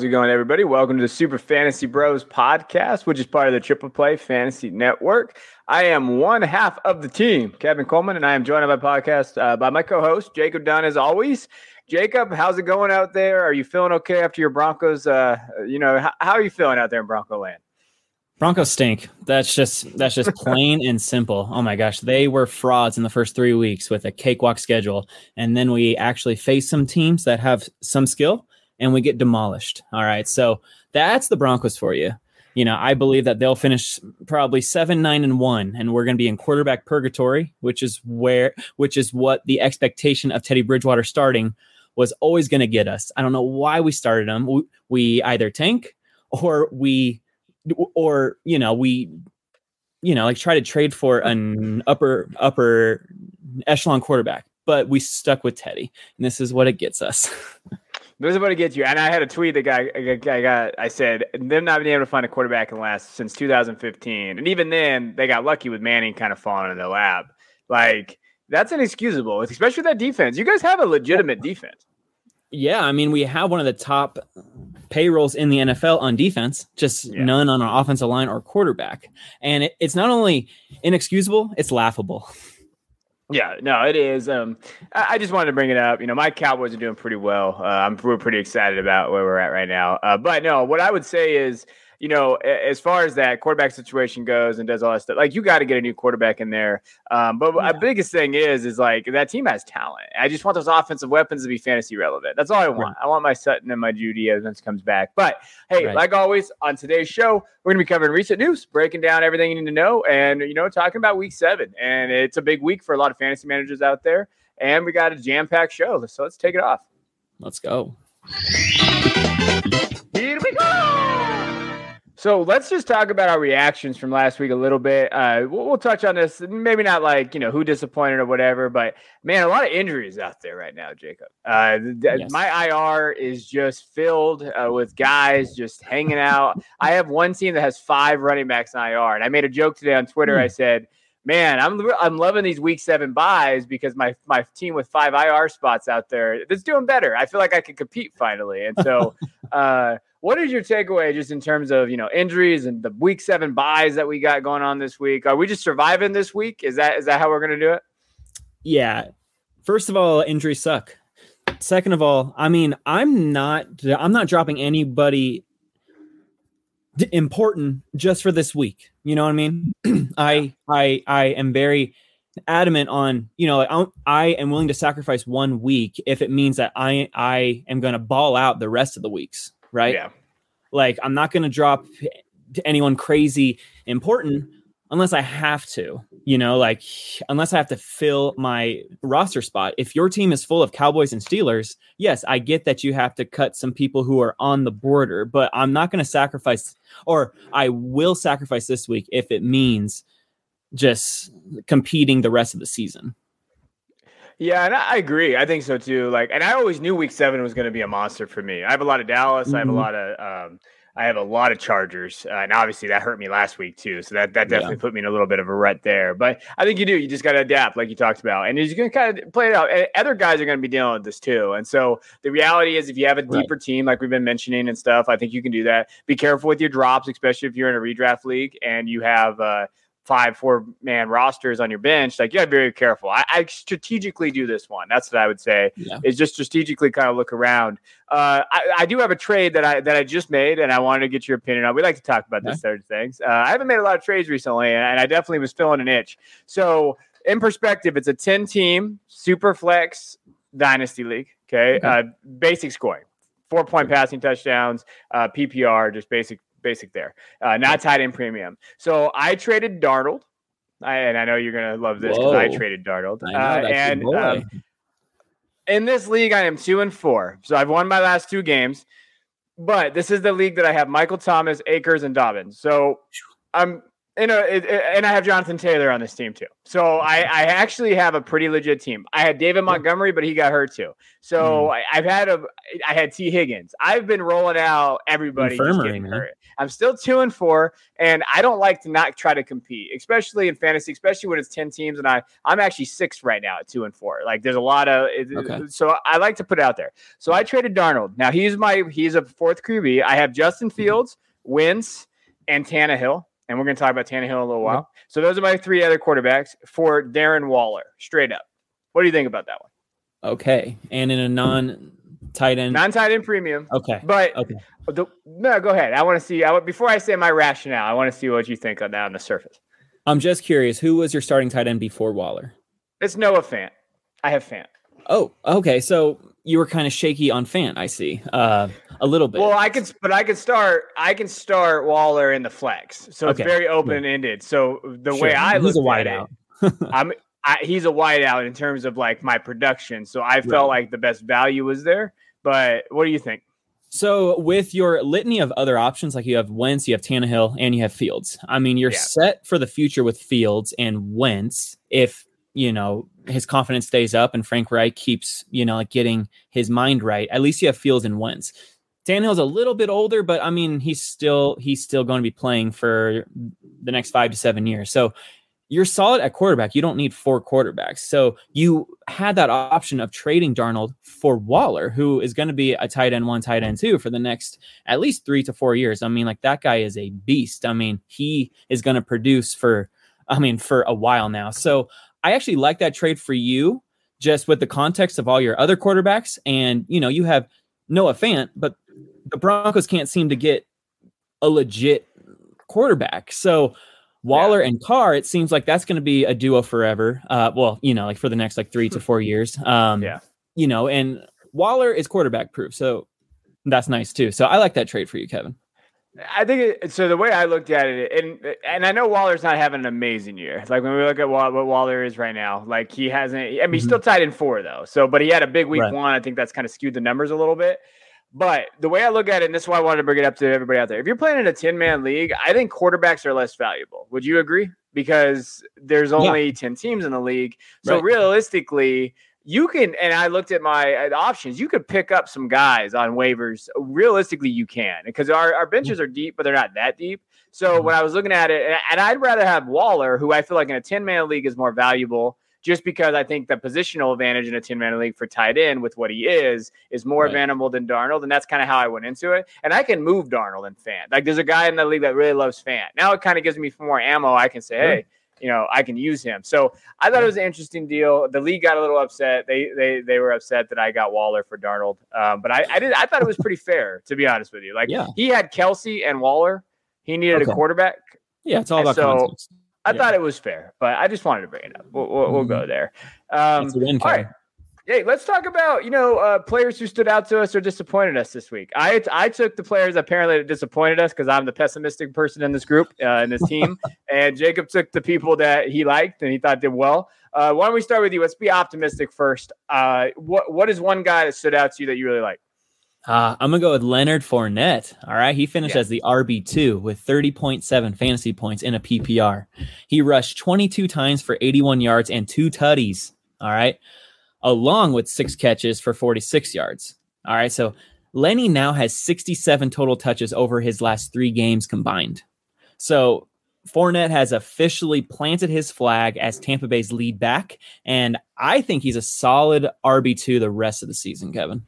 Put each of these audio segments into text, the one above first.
How's it going, everybody? Welcome to the Super Fantasy Bros podcast, which is part of the Triple Play Fantasy Network. I am one half of the team, Kevin Coleman, and I am joined on my podcast uh, by my co-host Jacob Dunn, as always. Jacob, how's it going out there? Are you feeling okay after your Broncos? Uh, you know, how, how are you feeling out there in Bronco land? Broncos stink. That's just that's just plain and simple. Oh my gosh, they were frauds in the first three weeks with a cakewalk schedule, and then we actually face some teams that have some skill, and we get demolished. All right, so that's the Broncos for you. You know, I believe that they'll finish probably seven, nine, and one, and we're going to be in quarterback purgatory, which is where, which is what the expectation of Teddy Bridgewater starting was always going to get us. I don't know why we started him. We, we either tank or we or you know we you know like try to trade for an upper upper echelon quarterback but we stuck with teddy and this is what it gets us This is what it gets you. And I had a tweet that got, I got, I said, them not being able to find a quarterback in the last since 2015. And even then, they got lucky with Manning kind of falling in their lap. Like, that's inexcusable, especially with that defense. You guys have a legitimate defense. Yeah, I mean, we have one of the top payrolls in the NFL on defense, just yeah. none on our offensive line or quarterback. And it, it's not only inexcusable, it's laughable. Yeah, no, it is. Um, I, just wanted to bring it up. You know, my Cowboys are doing pretty well. Uh, I'm we're pretty excited about where we're at right now. Uh, but no, what I would say is you know, as far as that quarterback situation goes and does all that stuff, like you got to get a new quarterback in there. Um, but yeah. the biggest thing is, is like that team has talent. I just want those offensive weapons to be fantasy relevant. That's all I want. Right. I want my Sutton and my Jeudy as Vince comes back. But hey, right. like always on today's show, we're going to be covering recent news, breaking down everything you need to know, and you know, talking about Week Seven. And it's a big week for a lot of fantasy managers out there. And we got a jam-packed show, so let's take it off. Let's go. Here we go. So let's just talk about our reactions from last week a little bit. Uh, we'll, we'll, touch on this, maybe not like you know who disappointed or whatever, but man, a lot of injuries out there right now, Jacob. Uh, yes. My IR is just filled uh, with guys just hanging out. I have one team that has five running backs in IR, and I made a joke today on Twitter. Mm. I said man, I'm I'm loving these week seven buys because my my team with five IR spots out there is doing better. I feel like I can compete finally, and so uh, what is your takeaway just in terms of you know injuries and the week seven buys that we got going on this week? Are we just surviving this week? Is that is that how we're gonna do it? Yeah. First of all, injuries suck. Second of all, I mean, I'm not I'm not dropping anybody important just for this week. You know what I mean? I I I am very adamant on you know I, I am willing to sacrifice one week if it means that I I am going to ball out the rest of the weeks right? Yeah. Like I'm not going to drop anyone crazy important unless I have to, you know, like unless I have to fill my roster spot. If your team is full of Cowboys and Steelers, yes, I get that you have to cut some people who are on the border, but I'm not going to sacrifice or I will sacrifice this week if it means just competing the rest of the season. Yeah, and I agree. I think so too. Like, and I always knew Week Seven was going to be a monster for me. I have a lot of Dallas. Mm-hmm. I have a mm-hmm. lot of. Um, I have a lot of Chargers, uh, and obviously that hurt me last week too. So that that definitely yeah. put me in a little bit of a rut there. But I think you do. You just got to adapt, like you talked about, and you're going to kind of play it out. And other guys are going to be dealing with this too. And so the reality is, if you have a deeper right. team, like we've been mentioning and stuff, I think you can do that. Be careful with your drops, especially if you're in a redraft league and you have. Uh, five, four man rosters on your bench, like you got to be very careful. I, I, strategically do this one. That's what I would say. Yeah. Is just strategically kind of look around. Uh, I, I, do have a trade that I that I just made, and I wanted to get your opinion on. We like to talk about this third things. Uh, I haven't made a lot of trades recently, and, and I definitely was filling an itch. So, in perspective, it's a ten team super flex dynasty league. Okay, okay. Uh, basic scoring, four point passing touchdowns, uh, PPR, just basic basic there, uh, not tight end premium. So I traded Darnold, I, and I know you're gonna love this because I traded Darnold, I know, uh, and um, in this league I am two and four, so I've won my last two games. But this is the league that I have Michael Thomas, Akers, and Dobbins. So I'm you know, it, it, and I have Jonathan Taylor on this team too. So I, I actually have a pretty legit team. I had David Montgomery, but he got hurt too. So mm. I, have had a, I had Tee Higgins. I've been rolling out everybody hurt. I'm still two and four, and I don't like to not try to compete, especially in fantasy, especially when it's ten teams. And I, I'm actually six right now at two and four. Like there's a lot of, okay. so I like to put it out there. So I traded Darnold. Now he's my, he's a fourth QB. I have Justin mm-hmm. Fields, Wentz, and Tannehill and we're going to talk about Tannehill in a little while. Uh-huh. So those are my three other quarterbacks for Darren Waller, straight up. What do you think about that one? Okay, and in a non tight end, non tight end premium. Okay, but okay, the, no, go ahead. I want to see. I before I say my rationale, I want to see what you think on that on the surface. I'm just curious. Who was your starting tight end before Waller? It's Noah Fant. I have Fant. Oh, okay. So you were kind of shaky on Fant. I see. Uh, a little bit. Well, I can, but I can start. I can start Waller in the flex, so okay. it's very open ended. So the sure. way I look, he's a wideout. I'm. I, he's a wideout in terms of like my production. So I felt right. like the best value was there. But what do you think? So with your litany of other options, like you have Wentz, you have Tannehill, and you have Fields. I mean, you're yeah. set for the future with Fields and Wentz. If you know his confidence stays up and Frank Reich keeps you know like getting his mind right, at least you have Fields and Wentz. Tannehill's a little bit older, but I mean, he's still he's still going to be playing for the next five to seven years. So you're solid at quarterback. You don't need four quarterbacks. So you had that option of trading Darnold for Waller, who is going to be a tight end one, tight end two for the next at least three to four years. I mean, like that guy is a beast. I mean, he is going to produce for, I mean, for a while now. So I actually like that trade for you, just with the context of all your other quarterbacks. And, you know, you have Noah Fant, but the Broncos can't seem to get a legit quarterback. So Waller yeah. and Carr, it seems like that's going to be a duo forever. Uh, well, you know, like for the next like three to four years. Um, yeah. You know, and Waller is quarterback proof, so that's nice too. So I like that trade for you, Kevin. I think it, so. The way I looked at it, and and I know Waller's not having an amazing year. Like when we look at what, what Waller is right now, like he hasn't. I mean, mm-hmm. he's still tight end four though. So, but he had a big week right. one. I think that's kind of skewed the numbers a little bit. But the way I look at it, and this is why I wanted to bring it up to everybody out there. If you're playing in a 10 man league, I think quarterbacks are less valuable. Would you agree? Because there's only yeah. 10 teams in the league. So right. realistically, you can, and I looked at my uh, options, you could pick up some guys on waivers. Realistically, you can because our, our benches are deep, but they're not that deep. So mm-hmm. when I was looking at it, and I'd rather have Waller, who I feel like in a 10 man league is more valuable just because I think the positional advantage in a 10 man league for tight end with what he is is more right. advantageable than Darnold. And that's kind of how I went into it. And I can move Darnold and Fant. Like there's a guy in the league that really loves Fant. Now it kind of gives me more ammo. I can say, hey, you know, I can use him. So I thought it was an interesting deal. The league got a little upset. They they they were upset that I got Waller for Darnold. Um, but I, I did I thought it was pretty fair to be honest with you. Like yeah. he had Kelce and Waller. He needed okay. a quarterback. Yeah, it's all about so. I yeah. thought it was fair, but I just wanted to bring it up. We'll, we'll, we'll go mm-hmm. there. Um, all right. Hey, let's talk about you know uh, players who stood out to us or disappointed us this week. I I took the players apparently that disappointed us because I'm the pessimistic person in this group uh, in this team, and Jacob took the people that he liked and he thought did well. Uh, why don't we start with you? Let's be optimistic first. Uh, what what is one guy that stood out to you that you really like? Uh, I'm gonna go with Leonard Fournette. All right, he finished yeah. as the RB two with 30.7 fantasy points in a PPR. He rushed 22 times for 81 yards and two tutties. All right, along with six catches for 46 yards. All right, so Lenny now has 67 total touches over his last three games combined. So Fournette has officially planted his flag as Tampa Bay's lead back, and I think he's a solid RB two the rest of the season. Kevin.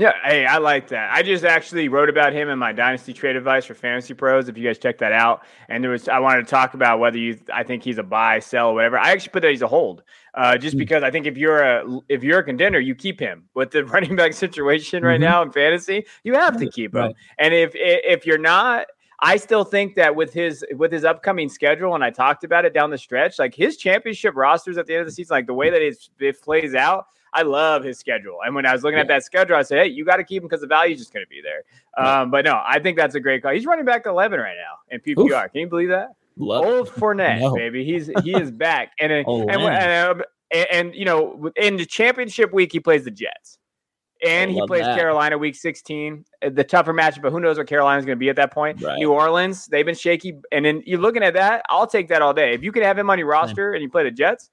Yeah, hey, I like that. I just actually wrote about him in my Dynasty Trade Advice for Fantasy Pros. If you guys check that out, and there was, I wanted to talk about whether you, I think he's a buy, sell, whatever. I actually put that he's a hold, uh, just mm-hmm. because I think if you're a, if you're a contender, you keep him. With the running back situation right mm-hmm. now in fantasy, you have to keep him. Right. And if if you're not, I still think that with his with his upcoming schedule, and I talked about it down the stretch, like his championship rosters at the end of the season, like the way that it plays out I love his schedule. And when I was looking yeah. at that schedule, I said, hey, you got to keep him because the value is just going to be there. Yeah. Um, but no, I think that's a great call. He's running back 11 right now in PPR. Oof. Can you believe that? Love Old Fournette, no. baby. He's he is back. And and, and, and, and, you know, in the championship week, he plays the Jets. and he plays that. Carolina week 16. Uh, The tougher matchup, but who knows what Carolina's going to be at that point. Right. New Orleans, they've been shaky. And then you're looking at that, I'll take that all day. If you could have him on your roster and you play the Jets,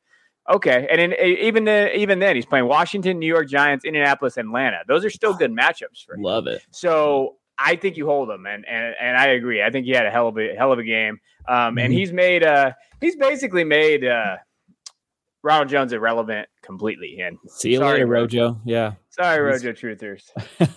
okay. And uh, even then, even then, he's playing Washington, New York Giants, Indianapolis, Atlanta. Those are still good matchups for him. Love it. So I think you hold him, and and and I agree. I think he had a hell of a hell of a game. Um, and Mhm. he's made uh he's basically made uh Ronald Jones irrelevant completely. And See you Sorry, later. Rojo. Yeah. sorry, Rojo Truthers.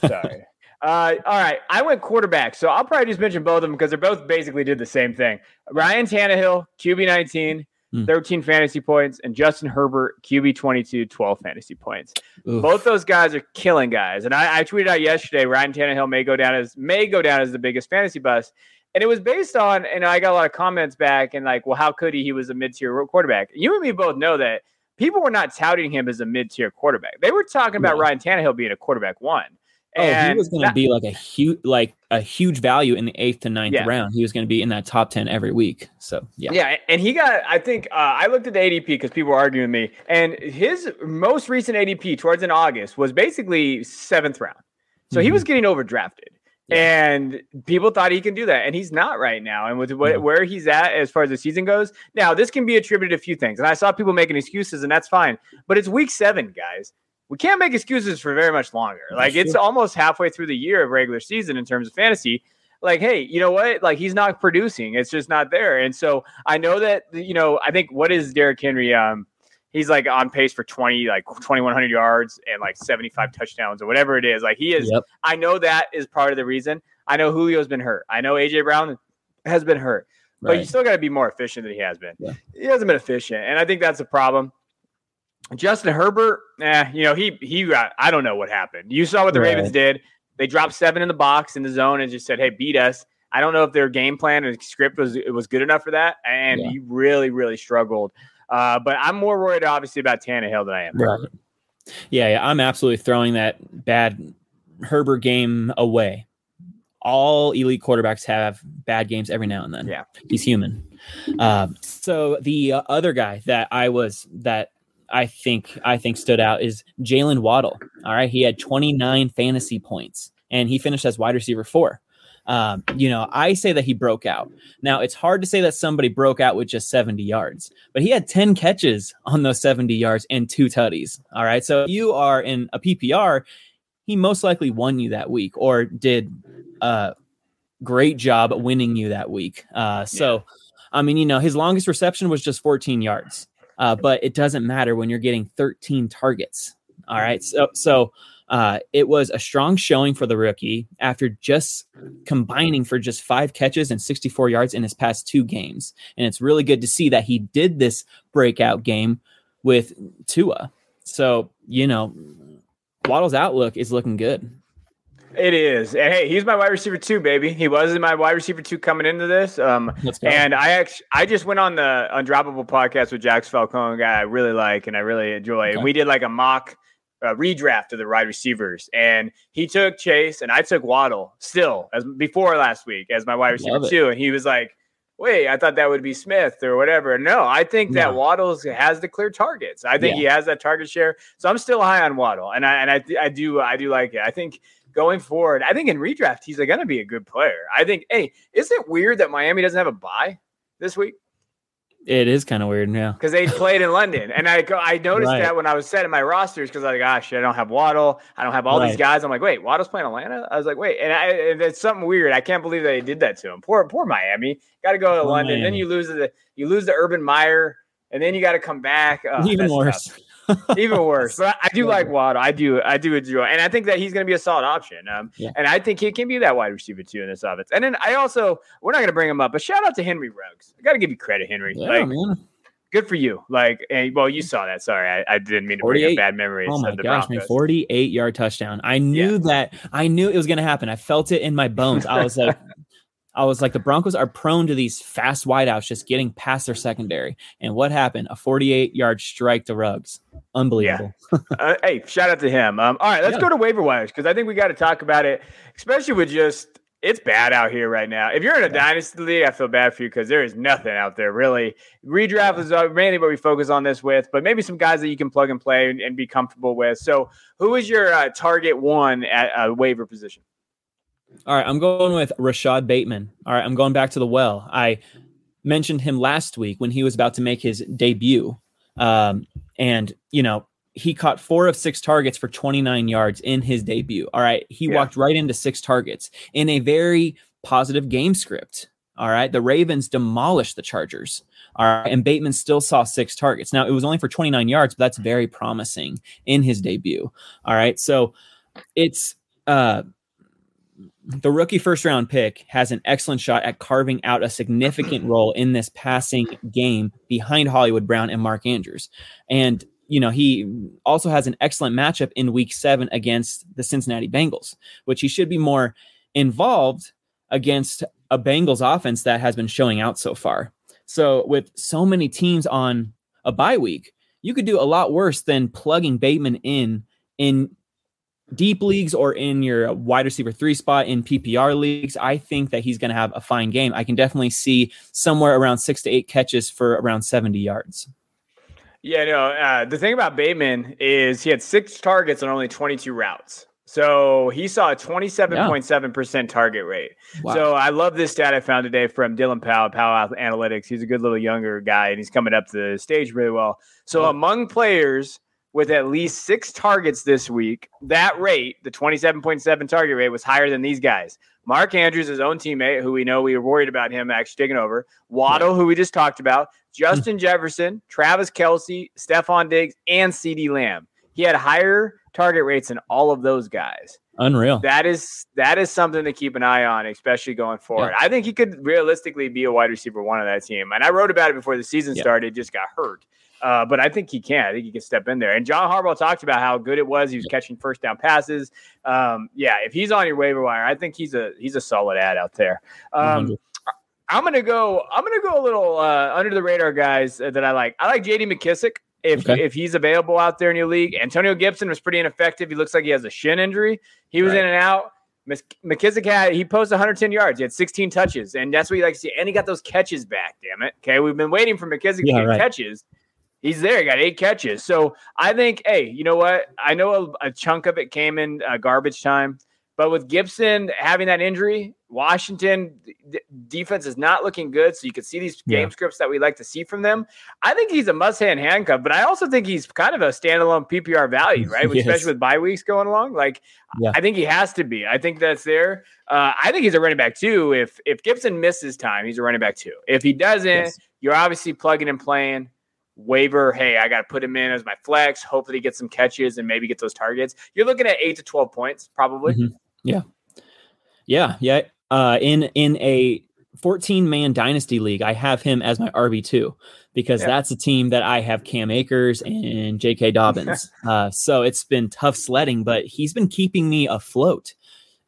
Sorry. Uh, all right, I went quarterback, so I'll probably just mention both of them because they're both basically did the same thing. Ryan Tannehill, QB 19, Hmm. 13 fantasy points, and Justin Herbert, QB 22, 12 fantasy points. Oof. Both those guys are killing guys. And I, I tweeted out yesterday, Ryan Tannehill may go down as may go down as the biggest fantasy bust. And it was based on, and I got a lot of comments back and like, well, how could he? He was a mid-tier quarterback. You and me both know that people were not touting him as a mid-tier quarterback. They were talking about No. Ryan Tannehill being a quarterback one. Oh, he was going to be like a huge, like a huge value in the eighth to ninth Yeah. round. He was going to be in that top ten every week. So yeah, Yeah, and he got. I think uh, I looked at the ADP because people were arguing with me, and his most recent ADP towards in August was basically seventh round. So he Mhm. was getting overdrafted, and people thought he can do that, and he's not right now. And with what, No. where he's at as far as the season goes, now this can be attributed to a few things, and I saw people making excuses, and that's fine. But it's week seven, guys. We can't make excuses for very much longer. Like it's almost halfway through the year of regular season in terms of fantasy like, hey, you know what? Like he's not producing. It's just not there. And so I know that you know, I think what is Derrick Henry? Um, he's like on pace for 20, like 2100 yards and like 75 touchdowns or whatever it is. Like he is, Yep. I know that is part of the reason. I know Julio's been hurt. I know AJ Brown has been hurt. But you still got to be more efficient than he has been. Yeah. He hasn't been efficient, and I think that's a problem. Justin Herbert, eh, you know, he he got I don't know what happened. You saw what the Ravens did. They dropped seven in the box in the zone and just said, "Hey, beat us." I don't know if their game plan and script was it was good enough for that, and Yeah. he really really struggled. Uh, but I'm more worried, obviously, about Tannehill than I am. Right. Yeah, yeah, I'm absolutely throwing that bad Herbert game away. All elite quarterbacks have bad games every now and then. Yeah. he's human. Uh, so the uh, other guy that I was that I think I think stood out is Jalen Waddle. All right, he had 29 fantasy points and he finished as wide receiver four. Um, you know, I say that he broke out. Now it's hard to say that somebody broke out with just 70 yards, but he had 10 catches on those 70 yards and two tutties. All right, so if you are in a PPR. He most likely won you that week or did a great job winning you that week. Uh, so, I mean, you know, his longest reception was just 14 yards, uh, but it doesn't matter when you're getting 13 targets. All right. So, so uh, it was a strong showing for the rookie after just combining for just five catches and 64 yards in his past two games. And it's really good to see that he did this breakout game with Tua. So, you know, Waddle's outlook is looking good. It is. And hey, he's my wide receiver two, baby. He was my wide receiver two coming into this. Um, And I actually, I just went on the Undroppable podcast with Jax Falcone, a guy I really like and I really enjoy. And we did like a mock uh, redraft of the wide receivers, and he took Chase, and I took Waddle still as before last week as my wide receiver two, and he was like, "Wait, I thought that would be Smith or whatever." No, I think that No. Waddle's has the clear targets. I think he has that target share, so I'm still high on Waddle, and I and I, I do I do like it. I think going forward, I think in redraft he's going to be a good player. I think. Hey, isn't it weird that Miami doesn't have a bye this week? it is kind of weird. Yeah. because they played in London. And I I noticed Right. that when I was setting my rosters because I was like, ah, gosh, I don't have Waddle. I don't have all these guys. I'm like, wait, Waddle's playing Atlanta? I was like, wait, and, I, and it's something weird. I can't believe that they did that to him. Poor, poor Miami. Got to go to Poor London. Then you lose the you lose the Urban Meyer, and then you got to come back. Oh, Even worse. tough. Even worse. But I, I do like Waddle. I do. I do enjoy, and I think that he's going to be a solid option. Um, Yeah. and I think he can be that wide receiver too in this offense. And then I also, we're not going to bring him up, but shout out to Henry Ruggs. I got to give you credit, Henry. Yeah, like, man. good for you. Like, and, well, you saw that. Sorry, I, I didn't mean to bring up bad memories Oh my of the gosh, man. 48 yard touchdown. I knew that I knew it was gonna happen. I felt it in my bones. I was like, I was like, the Broncos are prone to these fast wideouts just getting past their secondary. And what happened? A 48 yard strike to Ruggs. Unbelievable. uh, hey, shout out to him. Um, all right, let's Yeah. go to waiver wires because I think we got to talk about it, especially with just it's bad out here right now. If you're in a yeah. dynasty league, I feel bad for you because there is nothing out there really. Redraft is uh, mainly what we focus on this with, but maybe some guys that you can plug and play and, and be comfortable with. So, who is your uh, target one at a waiver position? All right, I'm going with Rashad Bateman. All right, I'm going back to the well. I mentioned him last week when he was about to make his debut. Um, and, you know, he caught four of six targets for 29 yards in his debut. All right. He yeah. walked right into six targets in a very positive game script. All right. The Ravens demolished the Chargers. All right. And Bateman still saw six targets. Now, it was only for 29 yards, but that's very promising in his debut. All right. So it's, uh, the rookie first round pick has an excellent shot at carving out a significant role in this passing game behind Hollywood Brown and Mark Andrews. And, you know, he also has an excellent matchup in week seven against the Cincinnati Bengals, which he should be more involved against a Bengals offense that has been showing out so far. So, with so many teams on a bye week, you could do a lot worse than plugging Bateman in in deep leagues or in your wide receiver three spot in PPR leagues, I think that he's going to have a fine game. I can definitely see somewhere around six to eight catches for around 70 yards. Yeah, no. Uh, the thing about Bateman is he had six targets on only 22 routes. So he saw a 27.7% yeah. target rate. Wow. So I love this stat I found today from Dylan Powell, Powell Analytics. He's a good little younger guy and he's coming up the stage really well. So among players with at least six targets this week, that rate, the 27.7 target rate, was higher than these guys. Mark Andrews, his own teammate, who we know we were worried about him actually taking over, Waddle, who we just talked about, Justin Jefferson, Travis Kelce, Stefon Diggs, and CeeDee Lamb. He had higher target rates than all of those guys. Unreal. That is that is something to keep an eye on, especially going forward. Yeah. I think he could realistically be a wide receiver one of that team. And I wrote about it before the season yeah. started, just got hurt. Uh, but I think he can. I think he can step in there. And John Harbaugh talked about how good it was. He was catching first down passes. Um, yeah, if he's on your waiver wire, I think he's a he's a solid add out there. Um, I'm gonna go. I'm gonna go a little uh, under the radar guys that I like. I like J.D. McKissic if okay. if he's available out there in your league. Antonio Gibson was pretty ineffective. He looks like he has a shin injury. He was right. in and out. McKissic had he posted 110 yards. He had 16 touches, and that's what you like to see. And he got those catches back. Damn it. Okay, we've been waiting for McKissic yeah, to get right. catches. He's there. He got eight catches. So I think, hey, you know what? I know a, a chunk of it came in uh, garbage time, but with Gibson having that injury, Washington d- defense is not looking good. So you can see these game yeah. scripts that we like to see from them. I think he's a must-hand handcuff, but I also think he's kind of a standalone PPR value, right? yes. Especially with bye weeks going along. Like, yeah. I think he has to be. I think that's there. Uh, I think he's a running back too. If if Gibson misses time, he's a running back too. If he doesn't, yes. you're obviously plugging and playing waiver, hey, I got to put him in as my flex. Hopefully, get some catches and maybe get those targets. You're looking at eight to twelve points, probably. Mm-hmm. Yeah, yeah, yeah. Uh, in in a 14 man dynasty league, I have him as my RB two because yeah. that's a team that I have Cam Akers and J.K. Dobbins. uh, so it's been tough sledding, but he's been keeping me afloat.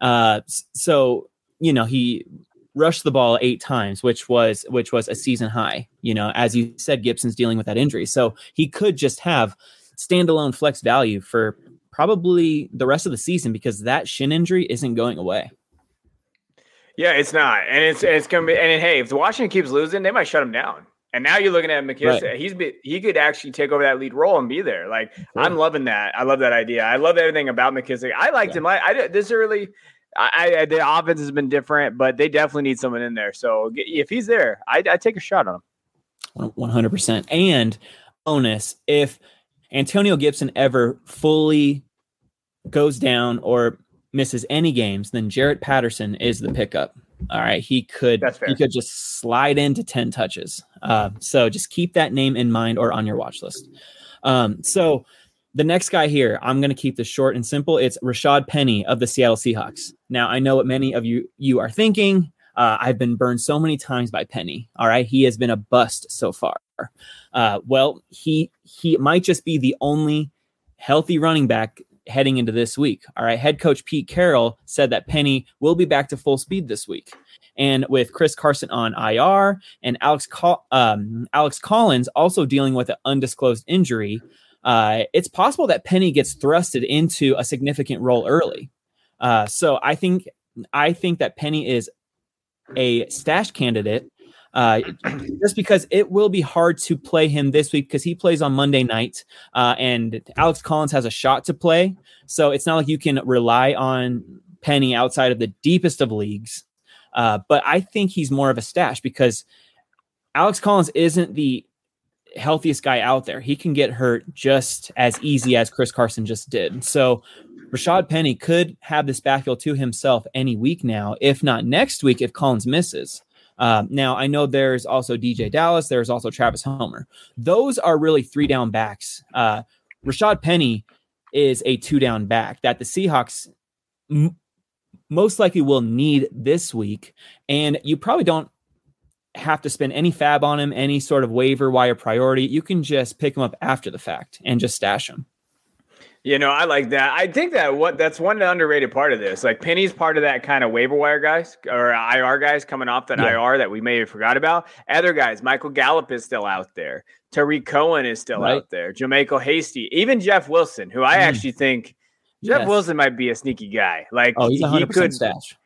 Uh, so you know he rushed the ball eight times, which was which was a season high. You know, as you said, Gibson's dealing with that injury, so he could just have standalone flex value for probably the rest of the season because that shin injury isn't going away. Yeah, it's not, and it's it's gonna be. And hey, if the Washington keeps losing, they might shut him down. And now you're looking at McKissic. Right. He's be, he could actually take over that lead role and be there. Like I'm loving that. I love that idea. I love everything about McKissic. I liked yeah. him. I, I this early. I, I, the offense has been different, but they definitely need someone in there. So if he's there, I I take a shot on him. One hundred percent. And bonus if Antonio Gibson ever fully goes down or misses any games, then Jaret Patterson is the pickup. All right, he could he could just slide into ten touches. Uh, so just keep that name in mind or on your watch list. Um, so the next guy here, I'm going to keep this short and simple. It's Rashad Penny of the Seattle Seahawks. Now, I know what many of you you are thinking. Uh, I've been burned so many times by Penny. All right, he has been a bust so far. Uh, well, he he might just be the only healthy running back heading into this week. All right, head coach Pete Carroll said that Penny will be back to full speed this week. And with Chris Carson on IR and Alex Col- um, Alex Collins also dealing with an undisclosed injury, uh, it's possible that Penny gets thrusted into a significant role early. Uh, so I think I think that Penny is a stash candidate uh, just because it will be hard to play him this week because he plays on Monday night uh, and Alex Collins has a shot to play. So it's not like you can rely on Penny outside of the deepest of leagues. Uh, but I think he's more of a stash because Alex Collins isn't the healthiest guy out there. He can get hurt just as easy as Chris Carson just did. So Rashad Penny could have this backfield to himself any week now, if not next week, if Collins misses. Um, now, I know there's also DeeJay Dallas, there's also Travis Homer. Those are really three down backs. Uh, Rashad Penny is a two down back that the Seahawks m- most likely will need this week. And you probably don't have to spend any fab on him, any sort of waiver wire priority. You can just pick him up after the fact and just stash him. You know, I like that. I think that what that's one underrated part of this. Like Penny's part of that kind of waiver wire guys or IR guys coming off that yeah. IR that we may have forgot about. Other guys, Michael Gallup is still out there. Tarik Cohen is still right. out there. JaMycal Hasty, even Jeff Wilson, who I mm. actually think Jeff yes. Wilson might be a sneaky guy. Like oh, he's he could stash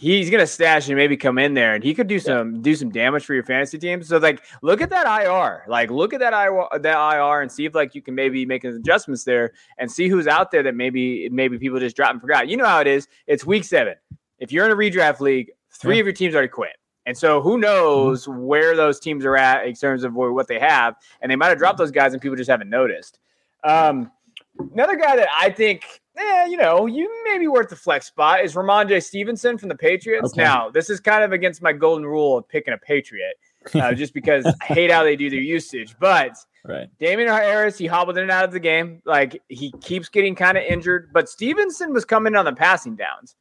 he's gonna stash and maybe come in there and he could do some yeah. do some damage for your fantasy team. So like look at that IR. Like look at that IR that IR and see if like you can maybe make adjustments there and see who's out there that maybe maybe people just dropped and forgot. You know how it is. It's week seven. If you're in a redraft league, three yeah. of your teams already quit. And so who knows mm-hmm. where those teams are at in terms of what they have. And they might have dropped those guys and people just haven't noticed. Um, another guy that I think eh, you know, you may be worth the flex spot is Rhamondre Stevenson from the Patriots. Okay. Now, this is kind of against my golden rule of picking a Patriot, uh, just because I hate how they do their usage. But right. Damien Harris, he hobbled in and out of the game. Like he keeps getting kind of injured, but Stevenson was coming on the passing downs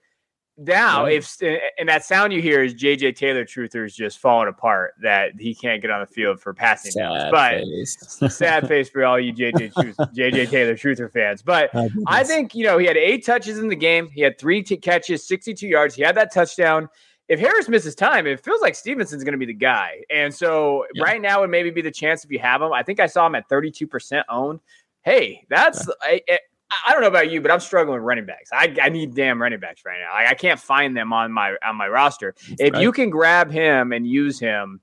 now if eh, and that sound you hear is JJ Taylor truthers just falling apart that he can't get on the field for passing sad downs. But sad face for all you JJ Truth, JJ Taylor truther fans. But I think you know he had eight touches in the game. He had three t- catches, 62 yards. He had that touchdown. If Harris misses time, it feels like Stevenson's going to be the guy. And so yeah. right now would maybe be the chance if you have him. I think I saw him at 32% owned. Hey, that's I, eh, I don't know about you, but I'm struggling with running backs. I, I need damn running backs right now. I, I can't find them on my on my roster. If right. you can grab him and use him,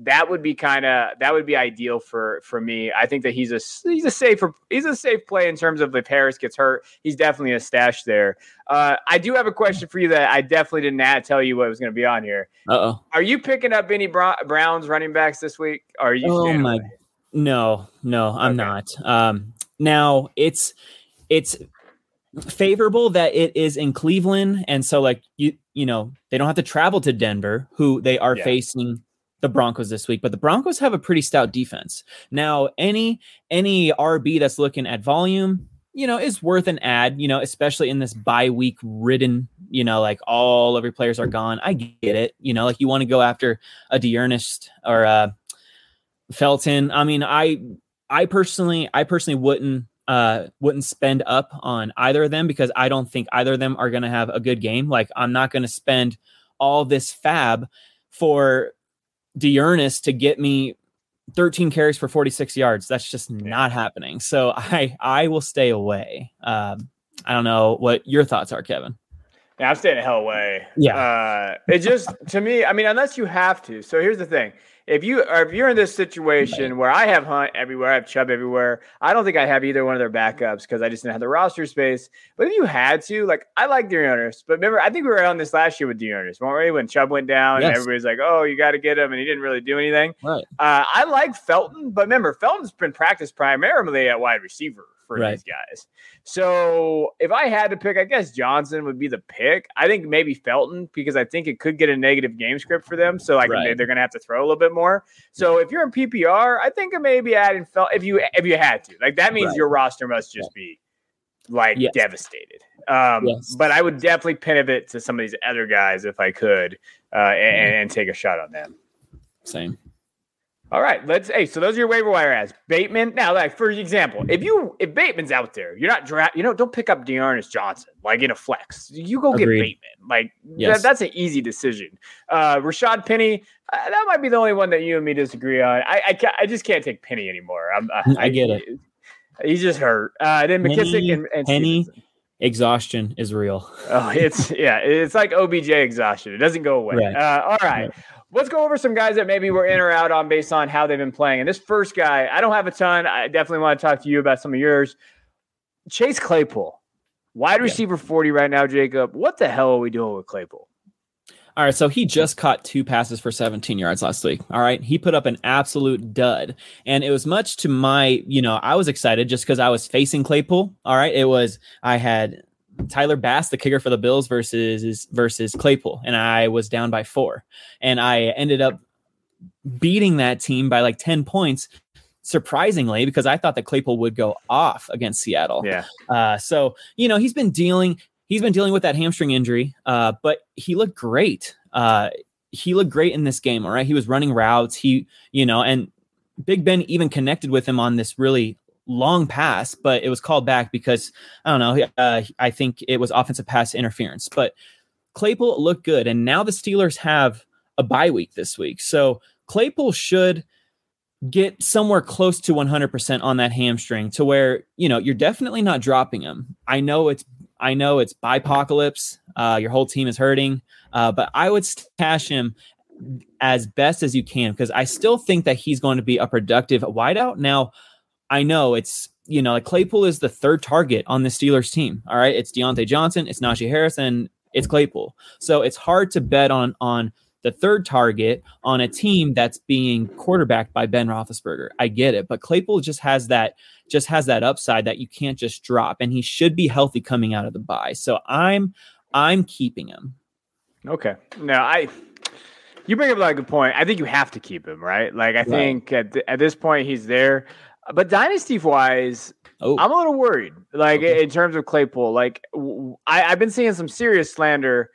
that would be kind of that would be ideal for for me. I think that he's a he's a safer he's a safe play in terms of if Harris gets hurt, he's definitely a stash there. Uh, I do have a question for you that I definitely didn't tell you what was going to be on here. oh. Are you picking up any Browns running backs this week? Or are you? Oh my. Away? No, no, I'm okay. not. Um, now it's it's favorable that it is in Cleveland, and so like you you know they don't have to travel to Denver, who they are yeah. facing the Broncos this week, but the Broncos have a pretty stout defense. Now, any any RB that's looking at volume, you know, is worth an add, you know, especially in this bye week ridden, you know, like all of your players are gone. I get it, you know, like you want to go after a D'Ernest or a Felton. I mean, I I personally I personally wouldn't uh, wouldn't spend up on either of them because I don't think either of them are going to have a good game. Like I'm not going to spend all this fab for D'Ernest to get me 13 carries for 46 yards. That's just not happening. So I I will stay away. Um, I don't know what your thoughts are, Kevin. Yeah, I'm staying the hell away. Yeah. Uh, it just to me, I mean, unless you have to. So here's the thing: if you if you're in this situation where I have Hunt everywhere, I have Chubb everywhere, I don't think I have either one of their backups because I just didn't have the roster space. But if you had to, like I like D'Ernest, but remember, I think we were on this last year with D'Ernest, weren't we? When Chubb went down yes. and everybody's like, "Oh, you got to get him," and he didn't really do anything. Right. Uh, I like Felton, but remember, Felton's been practiced primarily at wide receiver for right. these guys. So if I had to pick, I guess Johnson would be the pick. I think maybe Felton because I think it could get a negative game script for them. So like right. they're going to have to throw a little bit more. So if you're in PPR, I think maybe adding Felton if you if you had to. Like that means right. your roster must just be like yes. devastated. Um, yes. But I would definitely pivot to some of these other guys if I could uh, and, and take a shot on them. Same. All right, let's. Hey, so those are your waiver wire adds. Bateman. Now, like for example, if you if Bateman's out there, you're not draft. You know, don't pick up D'Ernest Johnson like in a flex. You go Agreed. get Bateman. Like yes. that, that's an easy decision. Uh, Rashad Penny. Uh, that might be the only one that you and me disagree on. I I, I just can't take Penny anymore. I'm, uh, I, I get it. He's just hurt. Uh, then McKissic Penny, and, and Penny. Stevenson. exhaustion is real. oh, it's yeah, it's like OBJ exhaustion. It doesn't go away. Right. Uh, all right. right. Let's go over some guys that maybe we're in or out on based on how they've been playing. And this first guy, I don't have a ton. I definitely want to talk to you about some of yours. Chase Claypool, wide receiver yeah. 40 right now, Jacob. What the hell are we doing with Claypool? All right, so he just caught two passes for 17 yards last week. All right, he put up an absolute dud, and it was much to my, you know, I was excited just because I was facing Claypool. All right, it was I had Tyler Bass, the kicker for the Bills, versus versus Claypool, and I was down by four, and I ended up beating that team by like 10 points surprisingly, because I thought that Claypool would go off against Seattle. Yeah. Uh, so you know he's been dealing he's been dealing with that hamstring injury, uh, but he looked great. Uh, he looked great in this game. All right, he was running routes. He, you know, and Big Ben even connected with him on this really long pass, but it was called back because I don't know. Uh, I think it was offensive pass interference. But Claypool looked good, and now the Steelers have a bye week this week, so Claypool should get somewhere close to 100% on that hamstring to where you know you're definitely not dropping him. I know it's I know it's bipocalypse. Uh, your whole team is hurting, uh, but I would stash him as best as you can because I still think that he's going to be a productive wideout. Now, I know it's you know like Claypool is the third target on the Steelers team. All right, it's Diontae Johnson, it's Najee Harris, and it's Claypool. So it's hard to bet on on the third target on a team that's being quarterbacked by Ben Roethlisberger. I get it, but Claypool just has that just has that upside that you can't just drop, and he should be healthy coming out of the bye. So I'm I'm keeping him. Okay. Now I you bring up like a good point. I think you have to keep him, right? Like I right. think at, th- at this point he's there. But dynasty wise, oh. I'm a little worried. Like okay. in terms of Claypool, like I, I've been seeing some serious slander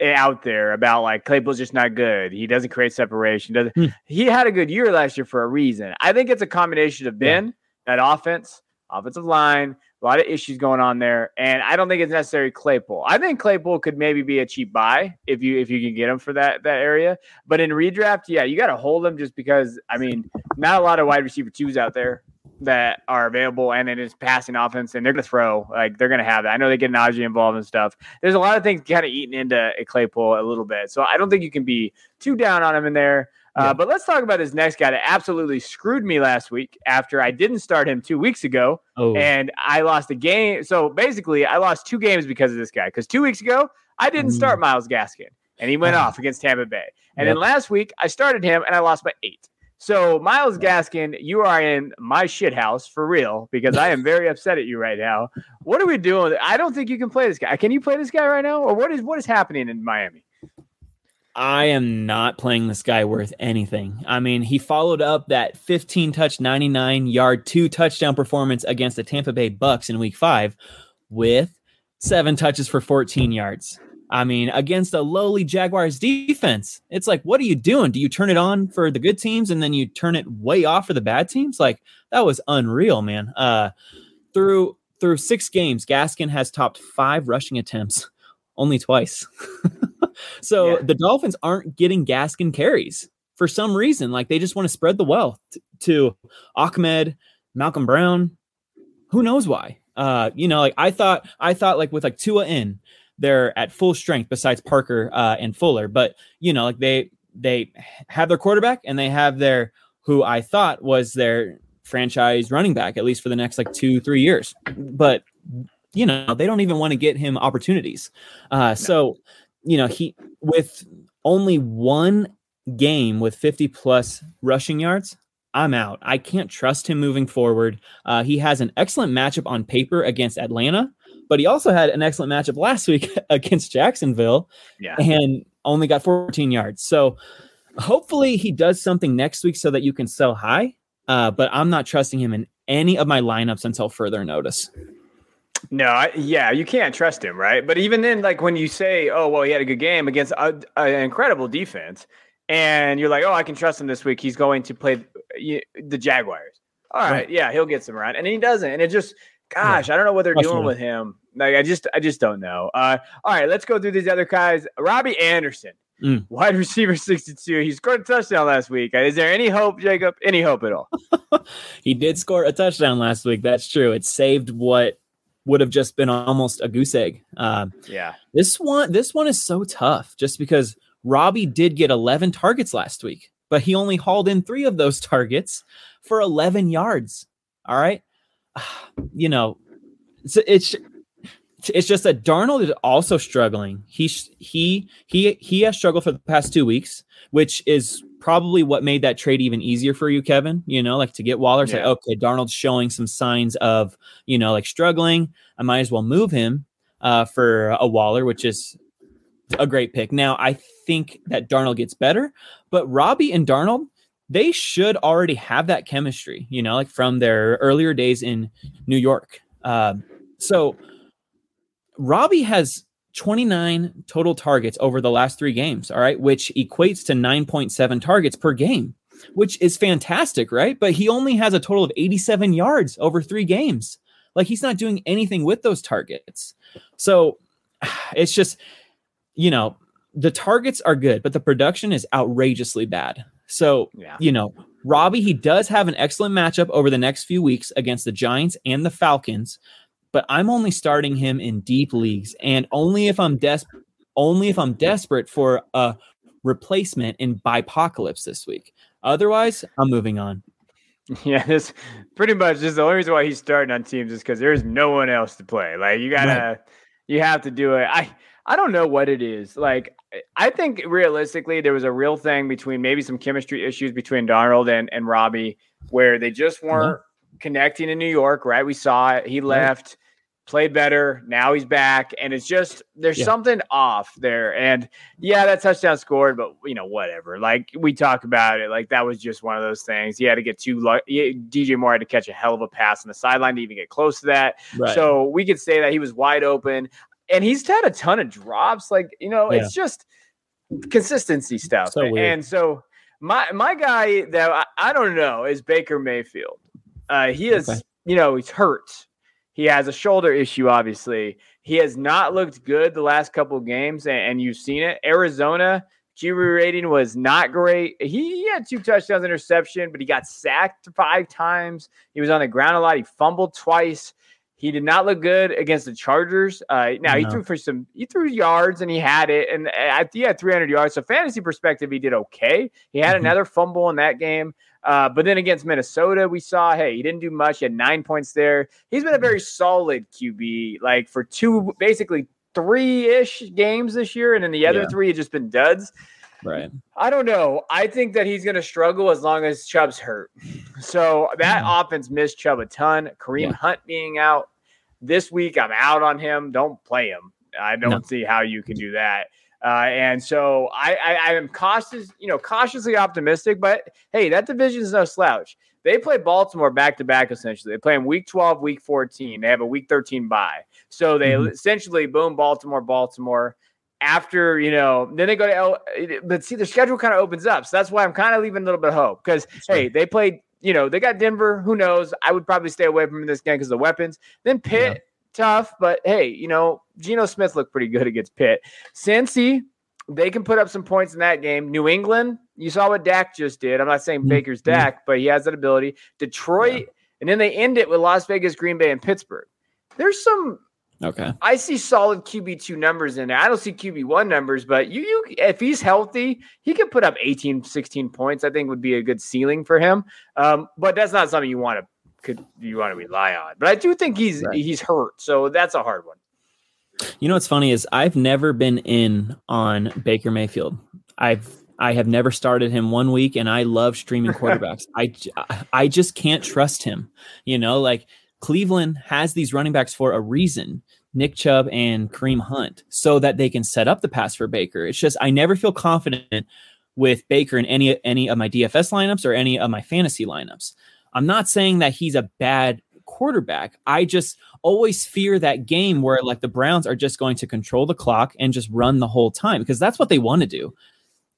out there about like Claypool's just not good. He doesn't create separation. Doesn't hmm. he had a good year last year for a reason? I think it's a combination of Ben, yeah. that offense, offensive line, a lot of issues going on there, and I don't think it's necessarily Claypool. I think Claypool could maybe be a cheap buy if you if you can get him for that that area. But in redraft, yeah, you got to hold him just because I mean, not a lot of wide receiver twos out there that are available and then it is passing offense and they're going to throw like they're going to have that. I know they get Najee involved and stuff. There's a lot of things kind of eating into a Claypool a little bit. So I don't think you can be too down on him in there. Uh, yeah. But let's talk about this next guy that absolutely screwed me last week after I didn't start him two weeks ago. Oh. And I lost a game. So basically, I lost two games because of this guy. Because two weeks ago, I didn't mm. start Myles Gaskin and he went uh. off against Tampa Bay. And yep. then last week, I started him and I lost by eight. So, Myles Gaskin, you are in my shit house for real because I am very upset at you right now. What are we doing? I don't think you can play this guy. Can you play this guy right now, or what is what is happening in Miami? I am not playing this guy worth anything. I mean, he followed up that 15 touch, 99 yard, two touchdown performance against the Tampa Bay Bucks in Week Five with seven touches for 14 yards. I mean, against a lowly Jaguars defense, it's like, what are you doing? Do you turn it on for the good teams and then you turn it way off for the bad teams? Like that was unreal, man. Uh, through through six games, Gaskin has topped five rushing attempts, only twice. so yeah. the Dolphins aren't getting Gaskin carries for some reason. Like they just want to spread the wealth t- to Ahmed, Malcolm Brown. Who knows why? Uh, you know, like I thought, I thought like with like Tua in, they're at full strength besides Parker uh, and Fuller. But you know, like they they have their quarterback and they have their who I thought was their franchise running back at least for the next like two three years. But you know, they don't even want to get him opportunities. Uh, so you know, he with only one game with 50 plus rushing yards. I'm out. I can't trust him moving forward. Uh, he has an excellent matchup on paper against Atlanta, but he also had an excellent matchup last week against Jacksonville yeah. and only got 14 yards. So hopefully he does something next week so that you can sell high. Uh, but I'm not trusting him in any of my lineups until further notice. No, I, yeah, you can't trust him, right? But even then, like when you say, "Oh, well, he had a good game against an incredible defense," and you're like, "Oh, I can trust him this week. He's going to play the Jaguars." All right, right. yeah, he'll get some run, and he doesn't, and it just Gosh, yeah. I don't know what they're doing with him. Like, I just, I just don't know. Uh, all right, let's go through these other guys. Robbie Anderson, mm. wide receiver, sixty-two. He scored a touchdown last week. Is there any hope, Jacob? Any hope at all? he did score a touchdown last week. That's true. It saved what would have just been almost a goose egg. Um, yeah. This one, this one is so tough just because Robbie did get 11 targets last week, but he only hauled in three of those targets for 11 yards. All right. You know, it's, it's, it's just that Darnold is also struggling. He he he he has struggled for the past two weeks, which is probably what made that trade even easier for you, Kevin. You know, like to get Waller. Yeah. like okay, Darnold's showing some signs of you know like struggling. I might as well move him uh, for a Waller, which is a great pick. Now I think that Darnold gets better, but Robby and Darnold they should already have that chemistry. You know, like from their earlier days in New York. Uh, so Robby has 29 total targets over the last three games, all right, which equates to 9.7 targets per game, which is fantastic, right? But he only has a total of 87 yards over three games. Like he's not doing anything with those targets. So it's just, you know, the targets are good, but the production is outrageously bad. So, yeah. you know, Robby, he does have an excellent matchup over the next few weeks against the Giants and the Falcons, but I'm only starting him in deep leagues and only if I'm desperate only if I'm desperate for a replacement in Bipocalypse this week. Otherwise, I'm moving on. Yeah, this pretty much just the only reason why he's starting on teams is because there's no one else to play. Like you gotta, right. you have to do it. I I don't know what it is. Like I think realistically, there was a real thing between maybe some chemistry issues between Darnold and and Robby, where they just mm-hmm. weren't connecting in New York, right? We saw it. He left, played better. Now he's back. And it's just, there's yeah. something off there. And yeah, that touchdown scored, but you know, whatever. Like we talk about it, like that was just one of those things. He had to get too, DJ Moore had to catch a hell of a pass on the sideline to even get close to that. Right. So we could say that he was wide open. And he's had a ton of drops. Like, you know, yeah. it's just consistency stuff. So and so my my guy that I, I, don't know is Baker Mayfield. Uh, he is, okay. you know, he's hurt. He has a shoulder issue, obviously. He has not looked good the last couple games, and, and you've seen it. Arizona QB rating was not great. He, he, had two touchdowns, interception, but he got sacked five times. He was on the ground a lot. He fumbled twice. He did not look good against the Chargers. Uh, now no. he threw for some, he threw yards and he had it, and I think he had 300 yards. So fantasy perspective, he did okay. He had mm-hmm. another fumble in that game. Uh, but then against Minnesota, we saw, hey, he didn't do much. He had nine points there. He's been a very solid QB, like for two, basically three ish games this year. And then the other yeah. three have just been duds. Right. I don't know. I think that he's going to struggle as long as Chubb's hurt. So that mm. offense missed Chubb a ton. Kareem yeah. Hunt being out this week, I'm out on him. Don't play him. I don't no. see how you can do that. Uh, and so I, I, I am cautious, you know, cautiously optimistic. But hey, that division is no slouch. They play Baltimore back to back. Essentially, they play them Week 12, Week 14. They have a Week 13 bye. So they mm-hmm. essentially boom, Baltimore, Baltimore. After you know, then they go to L. But see, the schedule kind of opens up. So that's why I'm kind of leaving a little bit of hope because hey, they played. You know, they got Denver. Who knows? I would probably stay away from this game because of the weapons. Then Pitt tough, but hey, you know, Geno Smith looked pretty good against Pitt. Cincy, they can put up some points in that game. New England, you saw what Dak just did. I'm not saying mm-hmm. Baker's Dak, but he has that ability. Detroit, yeah. and then they end it with Las Vegas, Green Bay, and Pittsburgh. There's some Okay. I see solid QB two numbers in there. I don't see QB one numbers, but you, you if he's healthy, he could put up 18, 16 points. I think would be a good ceiling for him. Um, but that's not something you want to could you want to rely on. But I do think he's right. he's hurt, so that's a hard one. You know what's funny is I've never been in on Baker Mayfield. I've I have never started him one week, and I love streaming quarterbacks. I I just can't trust him. You know, like Cleveland has these running backs for a reason. Nick Chubb and Kareem Hunt, so that they can set up the pass for Baker. It's just I never feel confident with Baker in any any of my DFS lineups or any of my fantasy lineups. I'm not saying that he's a bad quarterback. I just always fear that game where like the Browns are just going to control the clock and just run the whole time because that's what they want to do.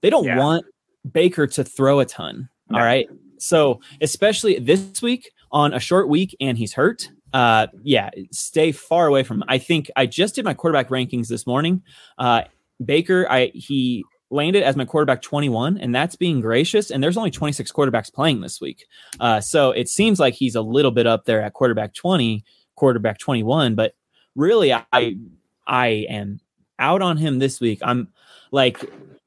They don't yeah. want Baker to throw a ton. No. All right. So, especially this week on a short week and he's hurt. Uh yeah, stay far away from him. I think I just did my quarterback rankings this morning. Uh Baker, I he landed as my quarterback 21, and that's being gracious. And there's only 26 quarterbacks playing this week. Uh, so it seems like he's a little bit up there at quarterback 20. quarterback 21, but really I I am out on him this week. I'm like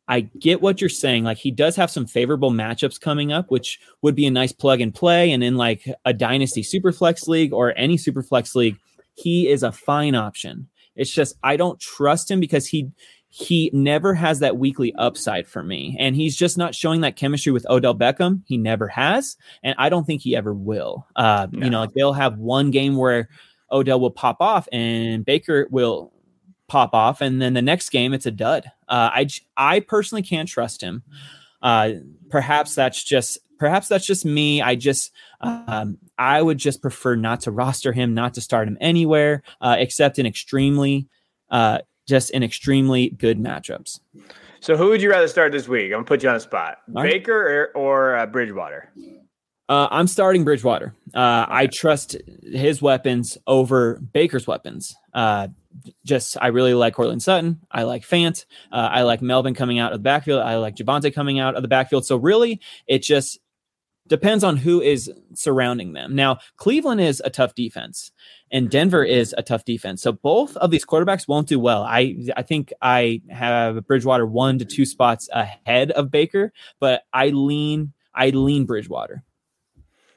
I get what you're saying. Like he does have some favorable matchups coming up, which would be a nice plug and play. And in like a dynasty superflex league or any superflex league, he is a fine option. It's just I don't trust him because he he never has that weekly upside for me. And he's just not showing that chemistry with Odell Beckham. He never has. And I don't think he ever will. Uh, no. You know, like they'll have one game where Odell will pop off and Baker will pop off. And then the next game, it's a dud. Uh, I, I personally can't trust him. Uh, perhaps that's just perhaps that's just me. I just um, I would just prefer not to roster him, not to start him anywhere, uh, except in extremely uh, just in extremely good matchups. So, who would you rather start this week? I'm gonna put you on the spot: All Baker or, or uh, Bridgewater. Uh, I'm starting Bridgewater. Uh, I trust his weapons over Baker's weapons. Uh, just, I really like Courtland Sutton. I like Fant. Uh, I like Melvin coming out of the backfield. I like Javonte coming out of the backfield. So really, it just depends on who is surrounding them. Now, Cleveland is a tough defense, and Denver is a tough defense. So both of these quarterbacks won't do well. I I think I have Bridgewater one to two spots ahead of Baker, but I lean I lean Bridgewater.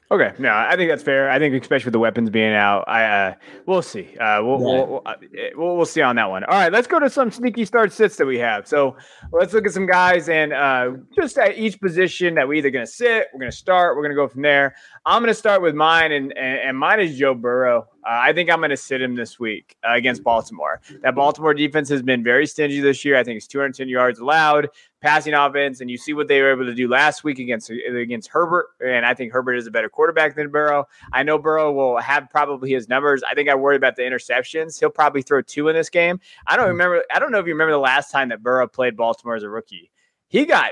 Okay, no, I think that's fair. I think especially with the weapons being out, I uh, we'll see. Uh, we'll, we'll, uh, we'll, we'll see on that one. All right, let's go to some sneaky start sits that we have. So let's look at some guys and uh, just at each position that we're either going to sit, we're going to start, we're going to go from there. I'm going to start with mine, and, and, and mine is Joe Burrow. Uh, I think I'm going to sit him this week uh, against Baltimore. That Baltimore defense has been very stingy this year. I think it's 210 yards allowed, passing offense, and you see what they were able to do last week against against Herbert. And I think Herbert is a better quarterback than Burrow. I know Burrow will have probably his numbers. I think I worry about the interceptions. He'll probably throw two in this game. I don't hmm. remember. I don't know if you remember the last time that Burrow played Baltimore as a rookie. He got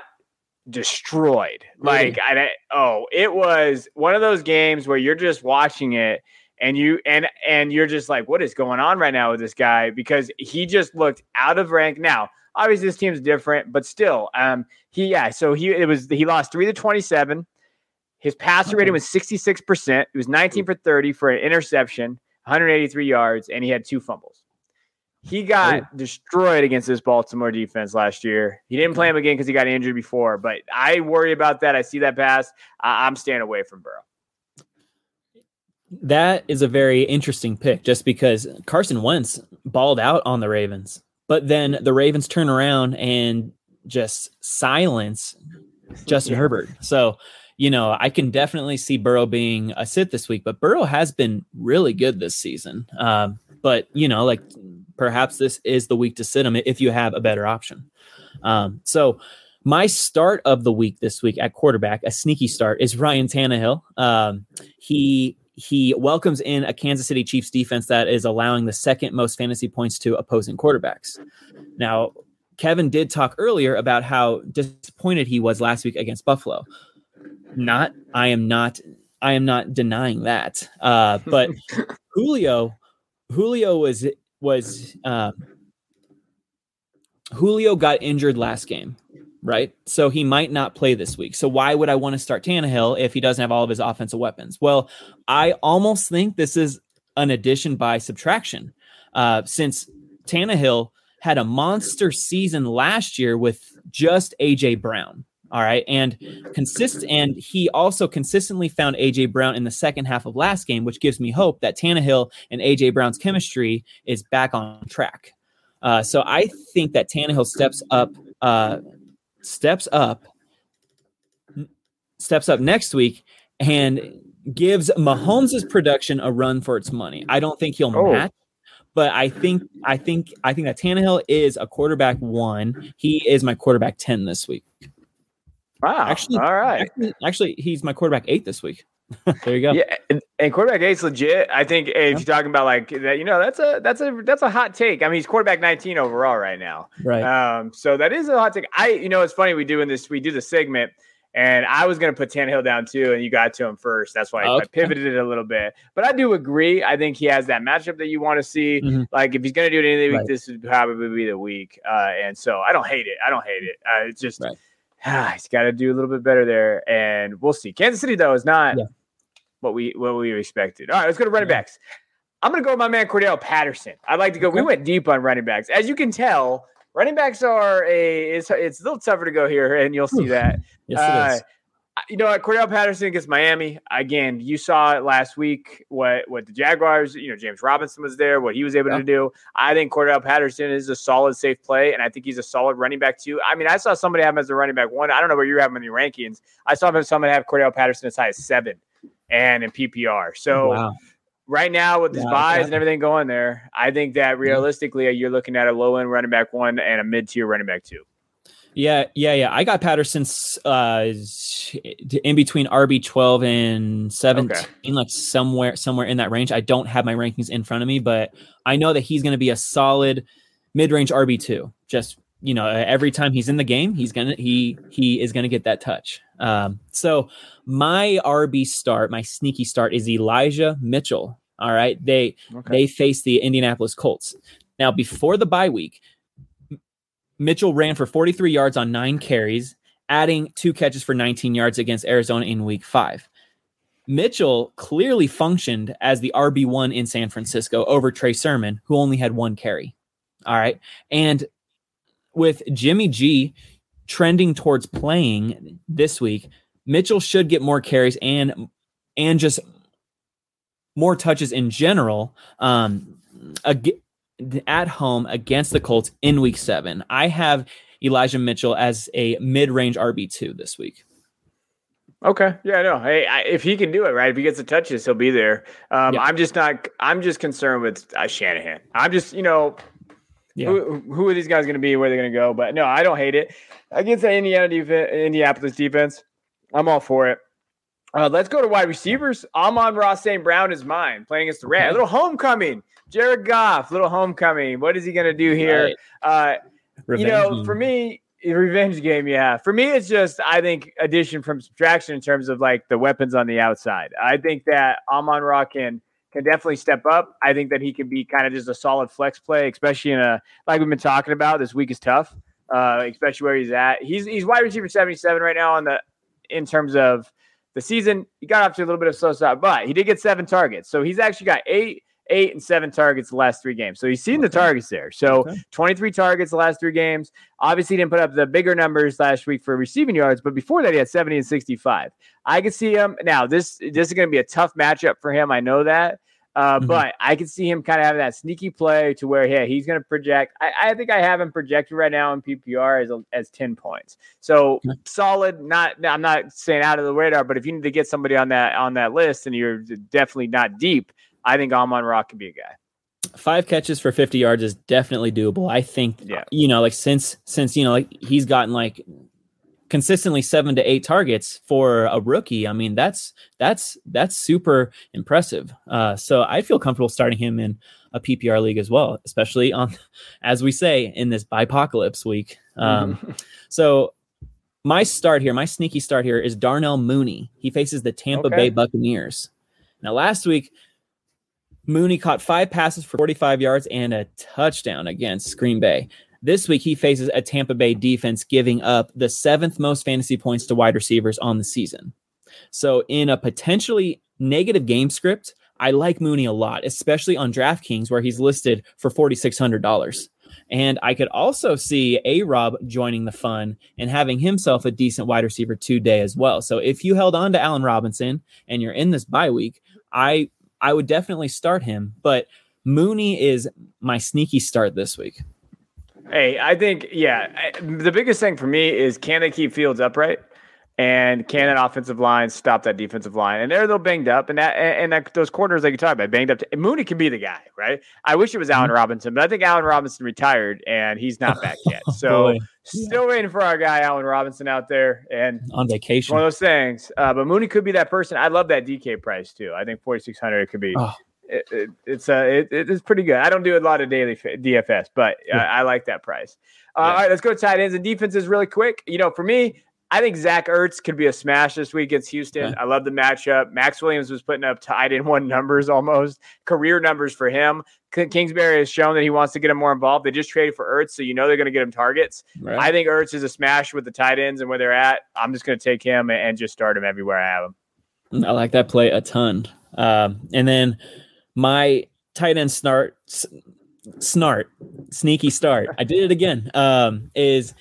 destroyed. Like I oh, it was one of those games where you're just watching it and you and and you're just like what is going on right now with this guy because he just looked out of rank now obviously this team's different but still um he yeah so he it was he lost 3 to 27 his passer rating was 66% it was 19 for 30 for an interception 183 yards and he had two fumbles he got oh. destroyed against this Baltimore defense last year. He didn't play him again because he got injured before, but I worry about that. I see that pass. I'm staying away from Burrow. That is a very interesting pick just because Carson Wentz balled out on the Ravens, but then the Ravens turn around and just silence Justin yeah. Herbert. So, you know, I can definitely see Burrow being a sit this week, but Burrow has been really good this season. Um, but, you know, like perhaps this is the week to sit him if you have a better option. Um, so, my start of the week this week at quarterback, a sneaky start, is Ryan Tannehill. Um, he he welcomes in a Kansas City Chiefs defense that is allowing the second most fantasy points to opposing quarterbacks. Now, Kevin did talk earlier about how disappointed he was last week against Buffalo. Not, I am not, I am not denying that. Uh, but Julio, Julio was was uh, Julio got injured last game right? So he might not play this week. So why would I want to start Tannehill if he doesn't have all of his offensive weapons? Well, I almost think this is an addition by subtraction, uh, since Tannehill had a monster season last year with just AJ Brown. All right. And consist and he also consistently found AJ Brown in the second half of last game, which gives me hope that Tannehill and AJ Brown's chemistry is back on track. Uh, so I think that Tannehill steps up uh, steps up steps up next week and gives Mahomes' production a run for its money. I don't think he'll oh. match, but I think I think I think that Tannehill is a quarterback one. He is my quarterback ten this week. Wow! Actually, all right. Actually, actually he's my quarterback eight this week. There you go. Yeah, and, and quarterback eight's legit. I think if you're talking about like that, you know, that's a that's a that's a hot take. I mean, he's quarterback 19 overall right now. Right. Um, so that is a hot take. I, you know, it's funny we do in this we do the segment, and I was gonna put Tannehill down too, and you got to him first. That's why okay. I pivoted it a little bit. But I do agree. I think he has that matchup that you want to see. Mm-hmm. Like if he's gonna do it any week, right. this would probably be the week. Uh, and so I don't hate it. I don't hate it. Uh, it's just. Right ah, he's got to do a little bit better there, and we'll see. Kansas City though is not yeah. what we what we expected. All right, let's go to running backs. I'm going to go with my man Cordarrelle Patterson. I'd like to go. Okay. We went deep on running backs. As you can tell, running backs are a it's, it's a little tougher to go here, and you'll see that. yes, uh, it is you know what, Cordarrelle Patterson against Miami. Again, you saw it last week. What what the Jaguars, you know, James Robinson was there. What he was able yeah. to do. I think Cordarrelle Patterson is a solid, safe play, and I think he's a solid running back too. I mean, I saw somebody have him as a running back one. I don't know where you have him in your rankings. I saw him somebody have Cordarrelle Patterson as high as seven, and in PPR. So. Wow. Right now, with his buys and everything going there, I think that mm-hmm. realistically, you're looking at a low end running back one and a mid tier running back two. Yeah, yeah, yeah. I got Patterson's uh, in between RB twelve and seventeen, okay. like somewhere somewhere in that range. I don't have my rankings in front of me, but I know that he's going to be a solid mid range RB two. Just you know, every time he's in the game, he's gonna he he is gonna get that touch. Um, so my RB start, my sneaky start is Elijah Mitchell. All right, they okay. they face the Indianapolis Colts. Now before the bye week, Mitchell ran for 43 yards on nine carries, adding two catches for 19 yards against Arizona in week five. Mitchell clearly functioned as the RB1 in San Francisco over Trey Sermon, who only had one carry. All right. And with Jimmy G trending towards playing this week, Mitchell should get more carries and and just more touches in general. Um, at home against the Colts in week seven. I have Elijah Mitchell as a mid range RB2 this week. Okay. Yeah, no. Hey, I, if he can do it, right? If he gets the touches, he'll be there. Um, yeah. I'm just not, I'm just concerned with uh, Shanahan. I'm just, you know, yeah. who, who are these guys going to be? Where they're going to go? But no, I don't hate it. Against the Indiana defense, Indianapolis defense, I'm all for it. Uh, let's go to wide receivers. Amon-Ra St. Brown is mine, playing against the Rams. A little homecoming. Jared Goff, little homecoming. What is he going to do here? Right. Uh, you know, for me, revenge game. Yeah, for me, it's just I think addition from subtraction in terms of like the weapons on the outside. I think that Amon Ra can can definitely step up. I think that he can be kind of just a solid flex play, especially in a like we've been talking about. This week is tough, uh, especially where he's at. He's he's wide receiver seventy seven right now on the in terms of the season. He got off to a little bit of slow start, but he did get seven targets, so he's actually got eight eight and seven targets the last three games. So he's seen okay. the targets there. So okay. 23 targets the last three games. Obviously, didn't put up the bigger numbers last week for receiving yards, but before that, he had 70 and 65. I can see him now. This this is going to be a tough matchup for him. I know that. Uh, mm-hmm. But I can see him kind of having that sneaky play to where, yeah, he's going to project. I, I, think I have him projected right now in PPR as, as 10 points. So okay. solid. Not, I'm not saying out of the radar, but if you need to get somebody on that on that list and you're definitely not deep, I think Amon Ra can be a guy. Five catches for 50 yards is definitely doable. I think, yeah. you know, like since, since, you know, like he's gotten like consistently seven to eight targets for a rookie. I mean, that's, that's, that's super impressive. Uh, so I feel comfortable starting him in a PPR league as well, especially on, as we say, in this bipocalypse week. Um, so my start here, my sneaky start here is Darnell Mooney. He faces the Tampa okay. Bay Buccaneers. Now, last week, Mooney caught five passes for 45 yards and a touchdown against Green Bay. This week, he faces a Tampa Bay defense giving up the seventh most fantasy points to wide receivers on the season. So, in a potentially negative game script, I like Mooney a lot, especially on DraftKings, where he's listed for $4,600. And I could also see A Rob joining the fun and having himself a decent wide receiver today as well. So if you held on to Allen Robinson and you're in this bye week, I I would definitely start him, but Mooney is my sneaky start this week. Hey, I think yeah, I, the biggest thing for me is can they keep Fields upright? And can an offensive line stop that defensive line? And they're a little banged up, and that and that, those corners like you talked about banged up. To, Mooney can be the guy, right? I wish it was Allen mm-hmm. Robinson, but I think Allen Robinson retired and he's not back yet. So still waiting for our guy Allen Robinson out there and on vacation. One of those things. Uh, but Mooney could be that person. I love that DK price too. I think forty six hundred could be. Oh. It, it, it's uh, it, it's pretty good. I don't do a lot of daily DFS, but yeah. I, I, like that price. Uh, yeah. All right, let's go tight ends and defenses really quick. You know, for me, I think Zach Ertz could be a smash this week against Houston. Yeah. I love the matchup. Maxx Williams was putting up tight end one numbers almost career numbers for him. Kingsbury has shown that he wants to get him more involved. They just traded for Ertz, so you know they're going to get him targets. Right. I think Ertz is a smash with the tight ends and where they're at. I'm just going to take him and just start him everywhere I have him. I like that play a ton. Um, and then my tight end snart, snart, sneaky start. I did it again. Um, is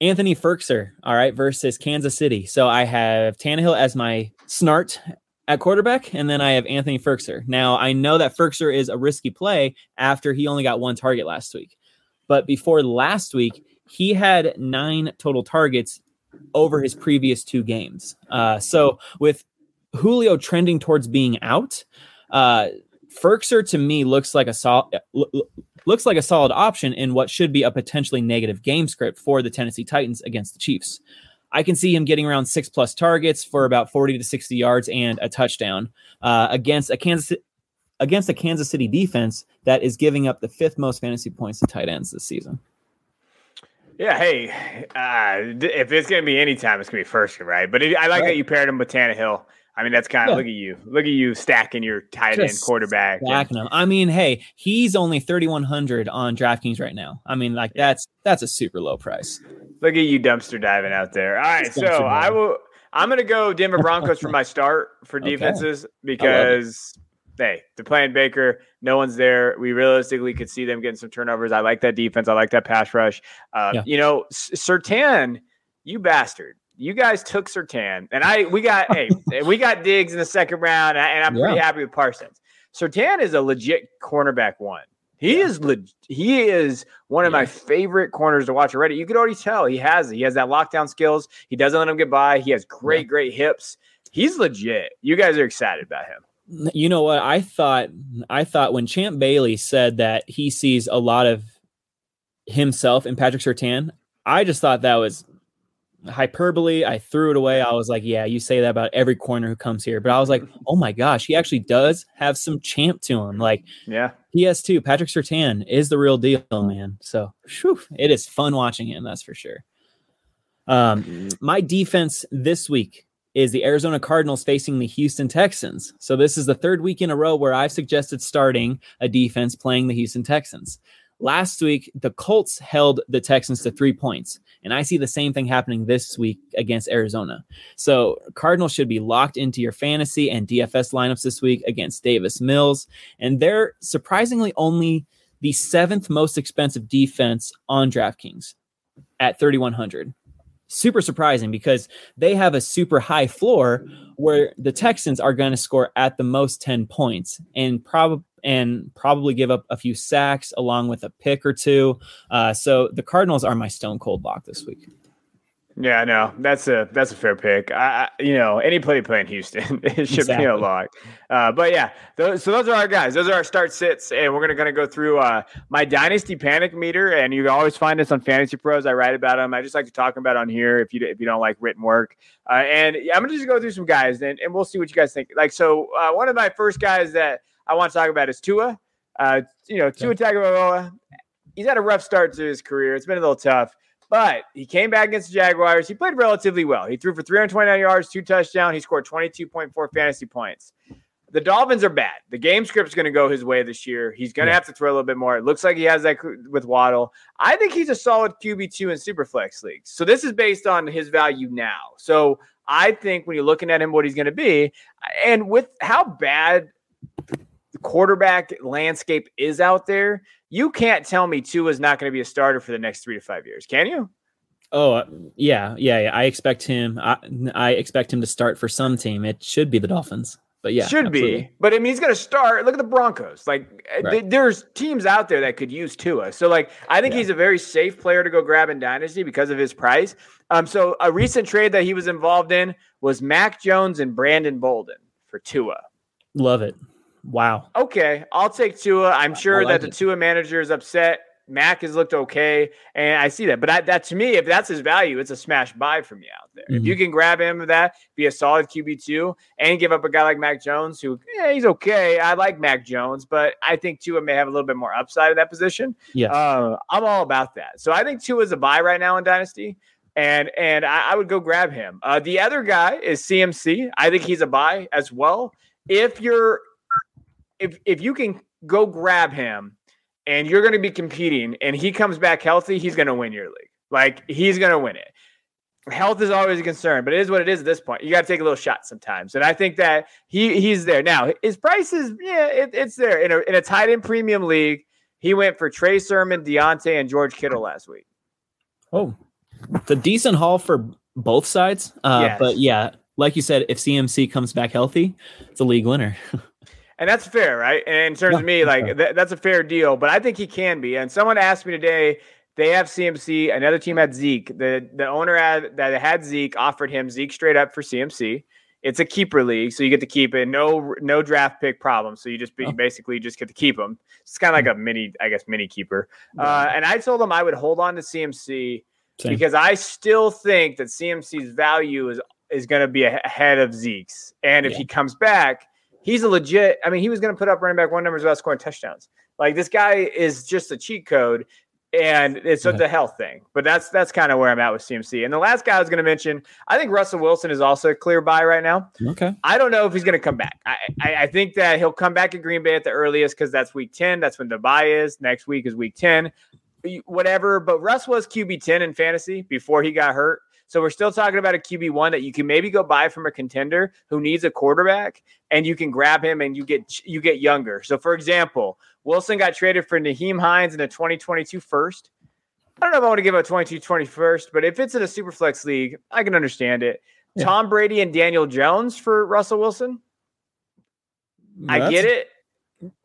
Anthony Firkser, all right, versus Kansas City. So I have Tannehill as my snart at quarterback, and then I have Anthony Firkser. Now I know that Firkser is a risky play after he only got one target last week, but before last week he had nine total targets over his previous two games. Uh, so with Julio trending towards being out, uh, Firkser to me looks like a solid looks like a solid option in what should be a potentially negative game script for the Tennessee Titans against the Chiefs. I can see him getting around six plus targets for about 40 to 60 yards and a touchdown uh, against a Kansas against a Kansas City defense that is giving up the fifth most fantasy points to tight ends this season. Yeah, hey, uh, if it's going to be any time, it's going to be first, right? But it, I like right. that you paired him with Tannehill. I mean, that's kind of yeah. look at you, look at you stacking your tight Just end quarterback. Stacking him. I mean, hey, he's only thirty one hundred on DraftKings right now. I mean, like that's that's a super low price. Look at you dumpster diving out there. All right, so I will. I'm going to go Denver Broncos for my start for defenses okay. because hey, they're playing Baker. No one's there. We realistically could see them getting some turnovers. I like that defense. I like that pass rush. Uh, yeah. You know, Surtain, you bastard you guys took Surtain, and I we got hey we got Diggs in the second round, and I'm pretty happy with Parsons. Surtain is a legit cornerback one. He yeah. is le- he is one of yeah. my favorite corners to watch already. You could already tell he has he has that lockdown skills. He doesn't let him get by. He has great great hips. He's legit. You guys are excited about him. You know what? I thought I thought when Champ Bailey said that he sees a lot of himself in Patrick Surtain I just thought that was hyperbole. I threw it away. I was like, yeah, you say that about every corner who comes here. But I was like, oh my gosh, he actually does have some champ to him. Like, yeah, PS2, Patrick Surtain is the real deal, man. So whew, it is fun watching him, that's for sure. Um, my defense this week is the Arizona Cardinals facing the Houston Texans. So this is the third week in a row where I've suggested starting a defense playing the Houston Texans. Last week, the Colts held the Texans to three points. And I see the same thing happening this week against Arizona. So Cardinals should be locked into your fantasy and DFS lineups this week against Davis Mills. And they're surprisingly only the seventh most expensive defense on DraftKings at 3,100 super surprising because they have a super high floor where the Texans are going to score at the most 10 points and probably and probably give up a few sacks along with a pick or two. Uh, so the Cardinals are my stone cold lock this week. Yeah, no, that's a that's a fair pick. I, you know, any play play in Houston, it should exactly. be a lock. Uh, but yeah, those, so those are our guys. Those are our start sits, and we're gonna gonna go through uh, my dynasty panic meter. And you always find this on Fantasy Pros. I write about them. I just like to talk about on here if you if you don't like written work. Uh, and yeah, I'm gonna just go through some guys, and, and we'll see what you guys think. Like, so uh, one of my first guys that I want to talk about is Tua. Uh, you know, Tua Tagovailoa. He's had a rough start to his career. It's been a little tough. But he came back against the Jaguars. He played relatively well. He threw for 329 yards, two touchdowns. He scored 22.4 fantasy points. The Dolphins are bad. The game script's going to go his way this year. He's going to yeah. have to throw a little bit more. It looks like he has that with Waddle. I think he's a solid QB2 in Superflex leagues. So this is based on his value now. So I think when you're looking at him, what he's going to be, and with how bad quarterback landscape is out there, you can't tell me Tua is not going to be a starter for the next three to five years, can you? Oh uh, yeah, yeah, yeah. I expect him. I, I expect him to start for some team. It should be the Dolphins, but yeah, should absolutely. be. But I mean, he's going to start. Look at the Broncos. Like, uh, right. th- there's teams out there that could use Tua. So, like, I think yeah. he's a very safe player to go grab in dynasty because of his price. Um, so a recent trade that he was involved in was Mac Jones and Brandon Bolden for Tua. Love it. Wow. Okay, I'll take Tua. I'm sure like that the Tua manager is upset. Mac has looked okay, and I see that. But I, that to me, if that's his value, it's a smash buy for me out there. Mm-hmm. If you mm-hmm. can grab him that, be a solid QB two, and give up a guy like Mac Jones, who yeah, he's okay. I like Mac Jones, but I think Tua may have a little bit more upside at that position. Yeah, uh, I'm all about that. So I think Tua is a buy right now in Dynasty and and I, I, would go grab him. Uh, the other guy is CMC. I think he's a buy as well. If you're if if you can go grab him and you're going to be competing and he comes back healthy, he's going to win your league. Like he's going to win it. health is always a concern, but it is what it is at this point. You got to take a little shot sometimes, and I think that he he's there now. His price is yeah, it, it's there in a in a tight end premium league. He went for Trey Sermon, Diontae, and George Kittle last week. Oh, it's a decent haul for both sides. Uh, yes. But yeah, like you said, if CMC comes back healthy, it's a league winner. and that's fair, right? And in terms yeah, of me, like th- that's a fair deal. But I think he can be. And someone asked me today they have CMC. Another team had Zeke. The the owner had, that had Zeke offered him Zeke straight up for CMC. It's a keeper league, so you get to keep it. No no draft pick problem. So you just oh. basically just get to keep him. It's kind of like a mini, I guess, mini keeper. Uh, and I told them I would hold on to CMC Same. because I still think that CMC's value is is going to be ahead of Zeke's. And if yeah. he comes back, he's a legit. I mean, he was going to put up running back one numbers without scoring touchdowns. Like this guy is just a cheat code and it's yeah. a health thing. But that's that's kind of where I'm at with CMC. And the last guy I was going to mention, I think Russell Wilson is also a clear bye right now. Okay. I don't know if he's going to come back. I, I, I think that he'll come back at Green Bay at the earliest because that's week 10. That's when the buy is. Next week is week 10. Whatever. But Russ was QB 10 in fantasy before he got hurt. So we're still talking about a QB one that you can maybe go buy from a contender who needs a quarterback, and you can grab him and you get you get younger. So for example, Wilson got traded for Nyheim Hines in a 2022 first. I don't know if I want to give a 22 21st, but if it's in a super flex league, I can understand it. Yeah. Tom Brady and Daniel Jones for Russell Wilson. That's, I get it.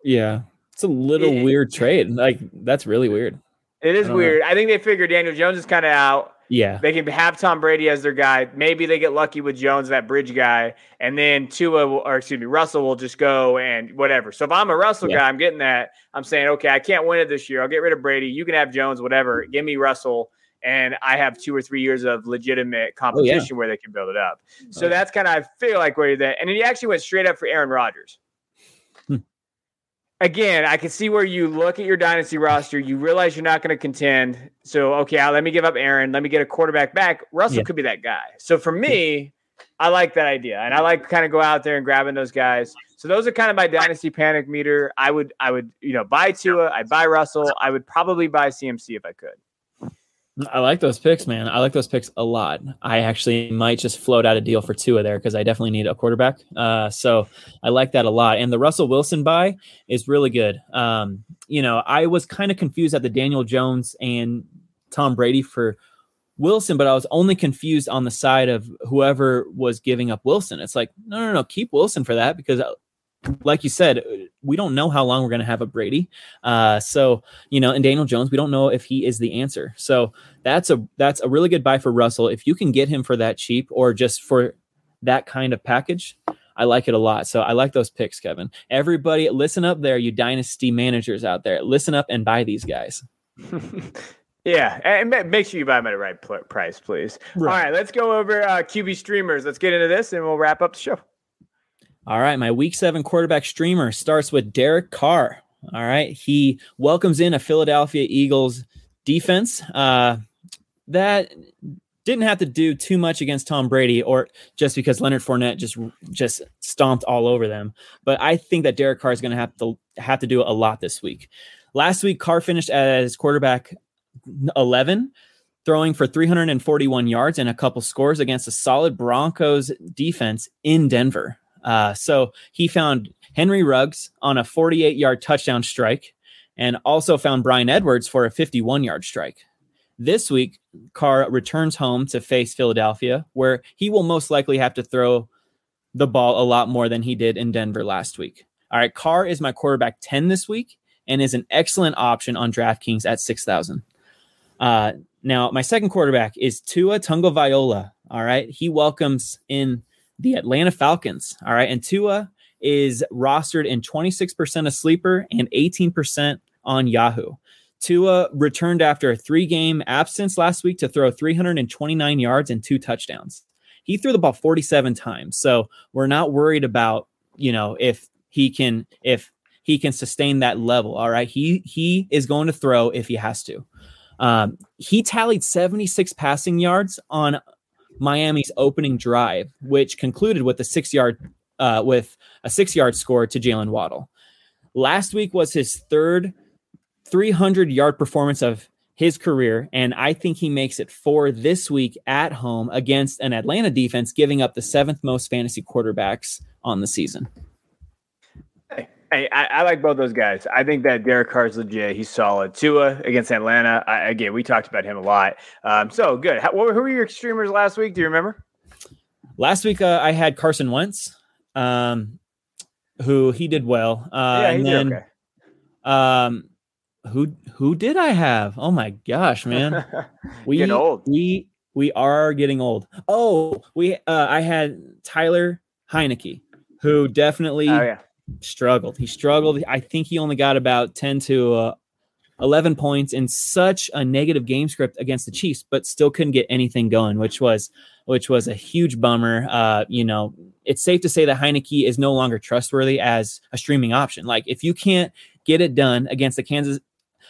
Yeah. It's a little it, weird trade. Like that's really weird. It is I weird. Know. I think they figured Daniel Jones is kind of out. Yeah. They can have Tom Brady as their guy. Maybe they get lucky with Jones, that bridge guy, and then Tua, will, or excuse me, Russell will just go and whatever. So if I'm a Russell yeah. guy, I'm getting that. I'm saying, okay, I can't win it this year. I'll get rid of Brady. You can have Jones, whatever. Give me Russell. And I have two or three years of legitimate competition oh, yeah. where they can build it up. So that's kind of, I feel like where that. And he actually went straight up for Aaron Rodgers again, I can see where you look at your dynasty roster, you realize you're not going to contend. So, okay, uh, let me give up Aaron. Let me get a quarterback back. Russell yeah. could be that guy. So for me, I like that idea, and I like kind of go out there and grabbing those guys. So those are kind of my dynasty panic meter. I would, I would, you know, buy Tua. I'd buy Russell. I would probably buy CMC if I could. I like those picks, man. I like those picks a lot. I actually might just float out a deal for Tua there because I definitely need a quarterback. Uh, so I like that a lot. And the Russell Wilson buy is really good. Um, you know, I was kind of confused at the Daniel Jones and Tom Brady for Wilson, but I was only confused on the side of whoever was giving up Wilson. It's like, no, no, no, keep Wilson for that because like you said, we don't know how long we're going to have a Brady. Uh, so you know, and Daniel Jones, we don't know if he is the answer. So that's a that's a really good buy for Russell if you can get him for that cheap or just for that kind of package. I like it a lot. So I like those picks, Kevin. Everybody, listen up there, you dynasty managers out there. Listen up and buy these guys. Yeah, and make sure you buy them at the right price, please. Right. All right, let's go over uh, QB streamers. Let's get into this, and we'll wrap up the show. All right, my week seven quarterback streamer starts with Derek Carr. All right, he welcomes in a Philadelphia Eagles defense uh, that didn't have to do too much against Tom Brady, or just because Leonard Fournette just just stomped all over them. But I think that Derek Carr is going to have to have to do a lot this week. Last week, Carr finished as quarterback eleven, throwing for 341 yards and a couple scores against a solid Broncos defense in Denver. Uh, so he found Henry Ruggs on a 48 yard touchdown strike and also found Bryan Edwards for a 51 yard strike. This week, Carr returns home to face Philadelphia, where he will most likely have to throw the ball a lot more than he did in Denver last week. All right, Carr is my quarterback 10 this week and is an excellent option on DraftKings at 6,000. Uh, now, my second quarterback is Tua Tagovailoa. All right, he welcomes in the Atlanta Falcons. All right. And Tua is rostered in 26% of sleeper and 18% on Yahoo. Tua returned after a three game absence last week to throw 329 yards and two touchdowns. He threw the ball 47 times. So we're not worried about, you know, if he can, if he can sustain that level. All right. He, he is going to throw if he has to. Um, he tallied 76 passing yards on Miami's opening drive, which concluded with a six yard uh, with a six yard score to Jaylen Waddle. Last week was his third 300 yard performance of his career, and I think he makes it four this week at home against an Atlanta defense giving up the seventh most fantasy quarterbacks on the season. Hey, I, I, like both those guys. I think that Derek Carr's legit. He's solid. Tua against Atlanta. I, again, we talked about him a lot. Um, so good. How, who were your streamers last week? Do you remember? Last week uh, I had Carson Wentz, um, who he did well. Uh, yeah, he and then, okay. Um, who who did I have? Oh my gosh, man, we getting old. We we are getting old. Oh, we uh, I had Taylor Heinicke, who definitely oh, yeah. Struggled. He struggled. I think he only got about ten to uh, 11 points in such a negative game script against the Chiefs, but still couldn't get anything going, which was which was a huge bummer. Uh, you know, it's safe to say that Heinicke is no longer trustworthy as a streaming option. Like if you can't get it done against the Kansas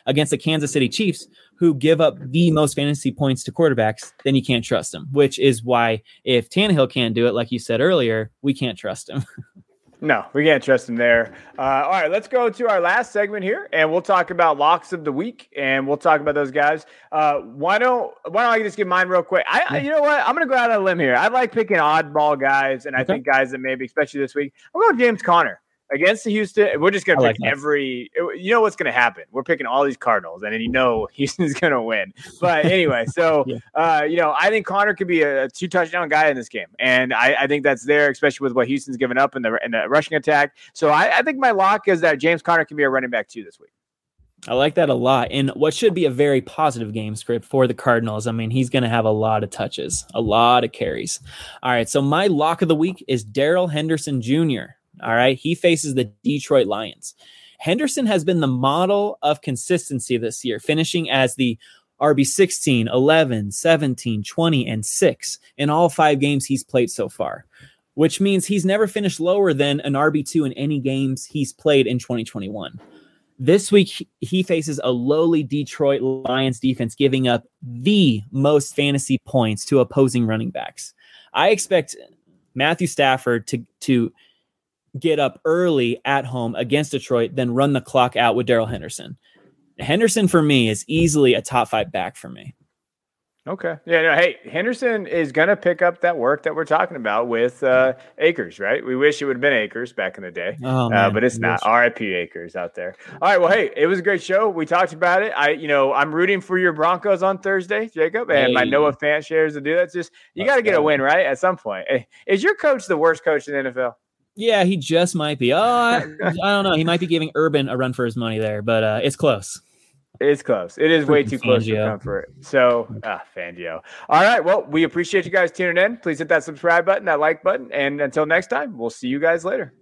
against the Kansas City Chiefs, who give up the most fantasy points to quarterbacks, then you can't trust them. Which is why if Tannehill can't do it, like you said earlier, we can't trust him. No, we can't trust him there. Uh, all right, let's go to our last segment here, and we'll talk about locks of the week, and we'll talk about those guys. Uh, why don't Why don't I just give mine real quick? I, I, you know what? I'm going to go out on a limb here. I like picking oddball guys, and I think guys that maybe, especially this week, I'm going James Conner against the Houston, we're just going to pick like every. You know what's going to happen? We're picking all these Cardinals, and then you know Houston's going to win. But anyway, so yeah. uh, you know, I think Conner could be a, two touchdown guy in this game, and I, I, think that's there, especially with what Houston's given up in the in the rushing attack. So I, I think my lock is that James Conner can be a running back too this week. I like that a lot. And what should be a very positive game script for the Cardinals. I mean, he's going to have a lot of touches, a lot of carries. All right. So, my lock of the week is Darrell Henderson Jr. All right. He faces the Detroit Lions. Henderson has been the model of consistency this year, finishing as the RB 16, 11, 17, 20, and 6 in all five games he's played so far, which means he's never finished lower than an RB2 in any games he's played in 2021. This week, he faces a lowly Detroit Lions defense, giving up the most fantasy points to opposing running backs. I expect Matthew Stafford to, to get up early at home against Detroit, then run the clock out with Darrell Henderson. Henderson for me is easily a top five back for me. Okay. Yeah. No, hey, Henderson is going to pick up that work that we're talking about with uh, Akers, right? We wish it would have been Akers back in the day, oh, uh, but it's not. RIP Akers out there. All right. Well, hey, it was a great show. We talked about it. I, you know, I'm rooting for your Broncos on Thursday, Jacob, and hey. my Noah fan shares to do that. It's just you got to get a win, right? At some point. Is your coach the worst coach in the NFL? Yeah, he just might be. Oh, I, I, don't know. He might be giving Urban a run for his money there, but uh, it's close. It's close. It is way too close for comfort. So, ah, Fangio. All right. Well, we appreciate you guys tuning in. Please hit that subscribe button, that like button. And until next time, we'll see you guys later.